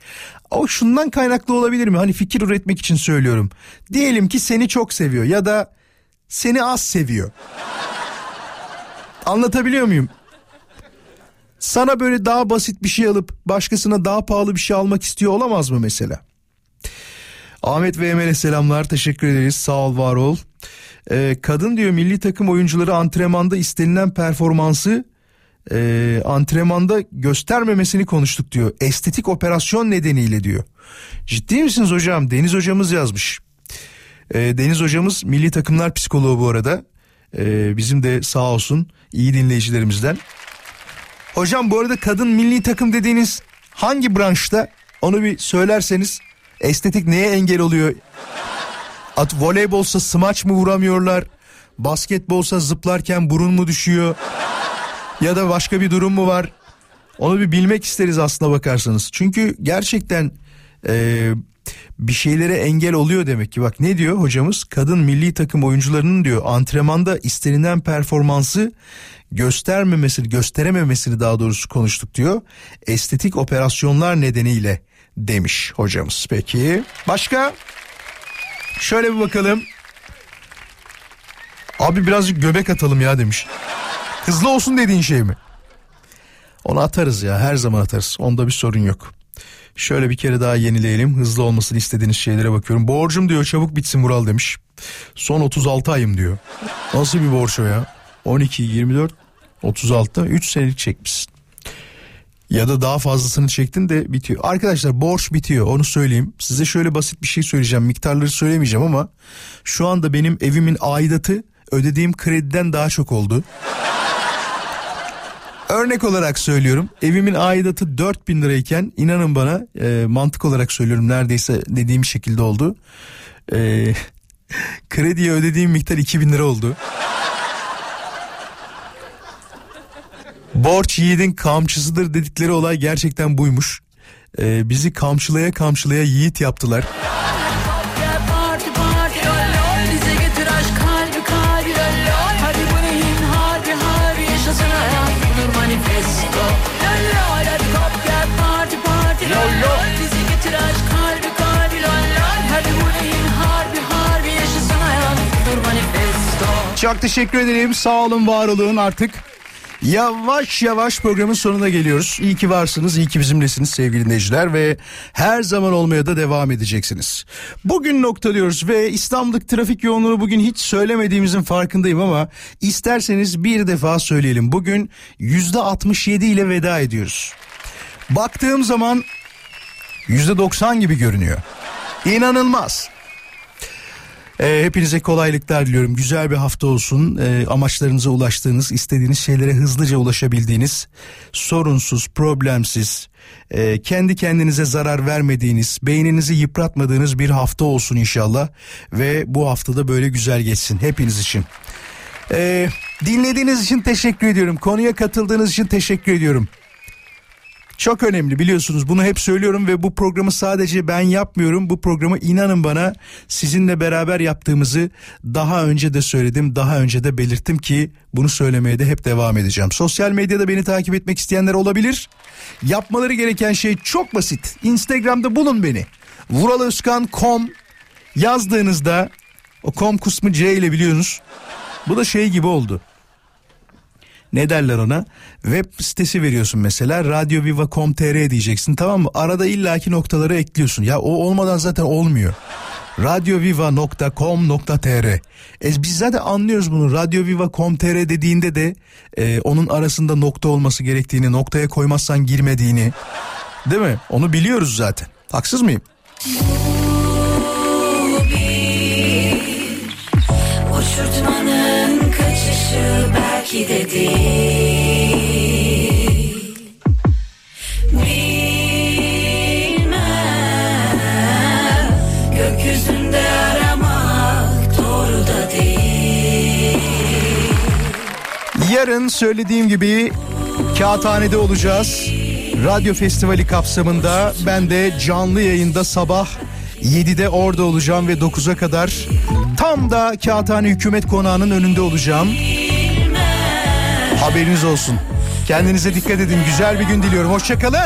S3: O şundan kaynaklı olabilir mi? Hani fikir üretmek için söylüyorum. Diyelim ki seni çok seviyor ya da seni az seviyor. Anlatabiliyor muyum? Sana böyle daha basit bir şey alıp başkasına daha pahalı bir şey almak istiyor olamaz mı mesela? Ahmet ve Emel'e selamlar teşekkür ederiz sağ ol var ol. Ee, kadın diyor milli takım oyuncuları antrenmanda istenilen performansı e, antrenmanda göstermemesini konuştuk diyor. Estetik operasyon nedeniyle diyor. Ciddi misiniz hocam? Deniz hocamız yazmış. Ee, Deniz hocamız milli takımlar psikoloğu bu arada. Ee, bizim de sağ olsun iyi dinleyicilerimizden. Hocam bu arada kadın milli takım dediğiniz hangi branşta? Onu bir söylerseniz estetik neye engel oluyor? At voleybolsa smaç mı vuramıyorlar? Basketbolsa zıplarken burun mu düşüyor? Ya da başka bir durum mu var? Onu bir bilmek isteriz aslına bakarsanız. Çünkü gerçekten e, bir şeylere engel oluyor demek ki. Bak ne diyor hocamız? Kadın milli takım oyuncularının diyor antrenmanda istenilen performansı göstermemesini, gösterememesini daha doğrusu konuştuk diyor. Estetik operasyonlar nedeniyle demiş hocamız. Peki başka? Şöyle bir bakalım. Abi birazcık göbek atalım ya demiş. Hızlı olsun dediğin şey mi? Onu atarız ya her zaman atarız. Onda bir sorun yok. Şöyle bir kere daha yenileyelim. Hızlı olmasını istediğiniz şeylere bakıyorum. Borcum diyor çabuk bitsin Vural demiş. Son 36 ayım diyor. Nasıl bir borç o ya? 12, 24, 36, 3 senelik çekmişsin. Ya da daha fazlasını çektin de bitiyor. Arkadaşlar borç bitiyor onu söyleyeyim. Size şöyle basit bir şey söyleyeceğim. Miktarları söylemeyeceğim ama şu anda benim evimin aidatı ödediğim krediden daha çok oldu. Örnek olarak söylüyorum evimin aidatı 4000 lirayken inanın bana e, mantık olarak söylüyorum neredeyse dediğim şekilde oldu. E, (laughs) krediye ödediğim miktar 2000 lira oldu. Borç yiğidin kamçısıdır dedikleri olay gerçekten buymuş. E, bizi kamçılaya kamçılaya yiğit yaptılar. Çok teşekkür ederim. Sağ olun, var olun artık. Yavaş yavaş programın sonuna geliyoruz. İyi ki varsınız, iyi ki bizimlesiniz sevgili dinleyiciler ve her zaman olmaya da devam edeceksiniz. Bugün noktalıyoruz ve İstanbul'daki trafik yoğunluğunu bugün hiç söylemediğimizin farkındayım ama isterseniz bir defa söyleyelim. Bugün yüzde 67 ile veda ediyoruz. Baktığım zaman yüzde 90 gibi görünüyor. İnanılmaz. Ee, hepinize kolaylıklar diliyorum. Güzel bir hafta olsun. Ee, amaçlarınıza ulaştığınız, istediğiniz şeylere hızlıca ulaşabildiğiniz, sorunsuz, problemsiz, e, kendi kendinize zarar vermediğiniz, beyninizi yıpratmadığınız bir hafta olsun inşallah. Ve bu haftada böyle güzel geçsin hepiniz için. Ee, dinlediğiniz için teşekkür ediyorum. Konuya katıldığınız için teşekkür ediyorum. Çok önemli biliyorsunuz bunu hep söylüyorum ve bu programı sadece ben yapmıyorum. Bu programı inanın bana sizinle beraber yaptığımızı daha önce de söyledim. Daha önce de belirttim ki bunu söylemeye de hep devam edeceğim. Sosyal medyada beni takip etmek isteyenler olabilir. Yapmaları gereken şey çok basit. Instagram'da bulun beni. Vuralözkan.com yazdığınızda o com kısmı C ile biliyorsunuz. Bu da şey gibi oldu ne derler ona? Web sitesi veriyorsun mesela radyoviva.com.tr diyeceksin tamam mı? Arada illaki noktaları ekliyorsun. Ya o olmadan zaten olmuyor. radyoviva.com.tr e biz zaten anlıyoruz bunu. radyoviva.com.tr dediğinde de e, onun arasında nokta olması gerektiğini noktaya koymazsan girmediğini. Değil mi? Onu biliyoruz zaten. Haksız mıyım?
S5: Uçurtmanın kaçışı belki de değil Bilmem Gökyüzünde aramak doğru da değil
S3: Yarın söylediğim gibi Kağıthane'de olacağız. Radyo Festivali kapsamında ben de canlı yayında sabah
S5: 7'de orada olacağım ve 9'a kadar tam da Kağıthane Hükümet Konağı'nın önünde olacağım. Haberiniz olsun. Kendinize dikkat edin. Güzel bir gün diliyorum. Hoşçakalın.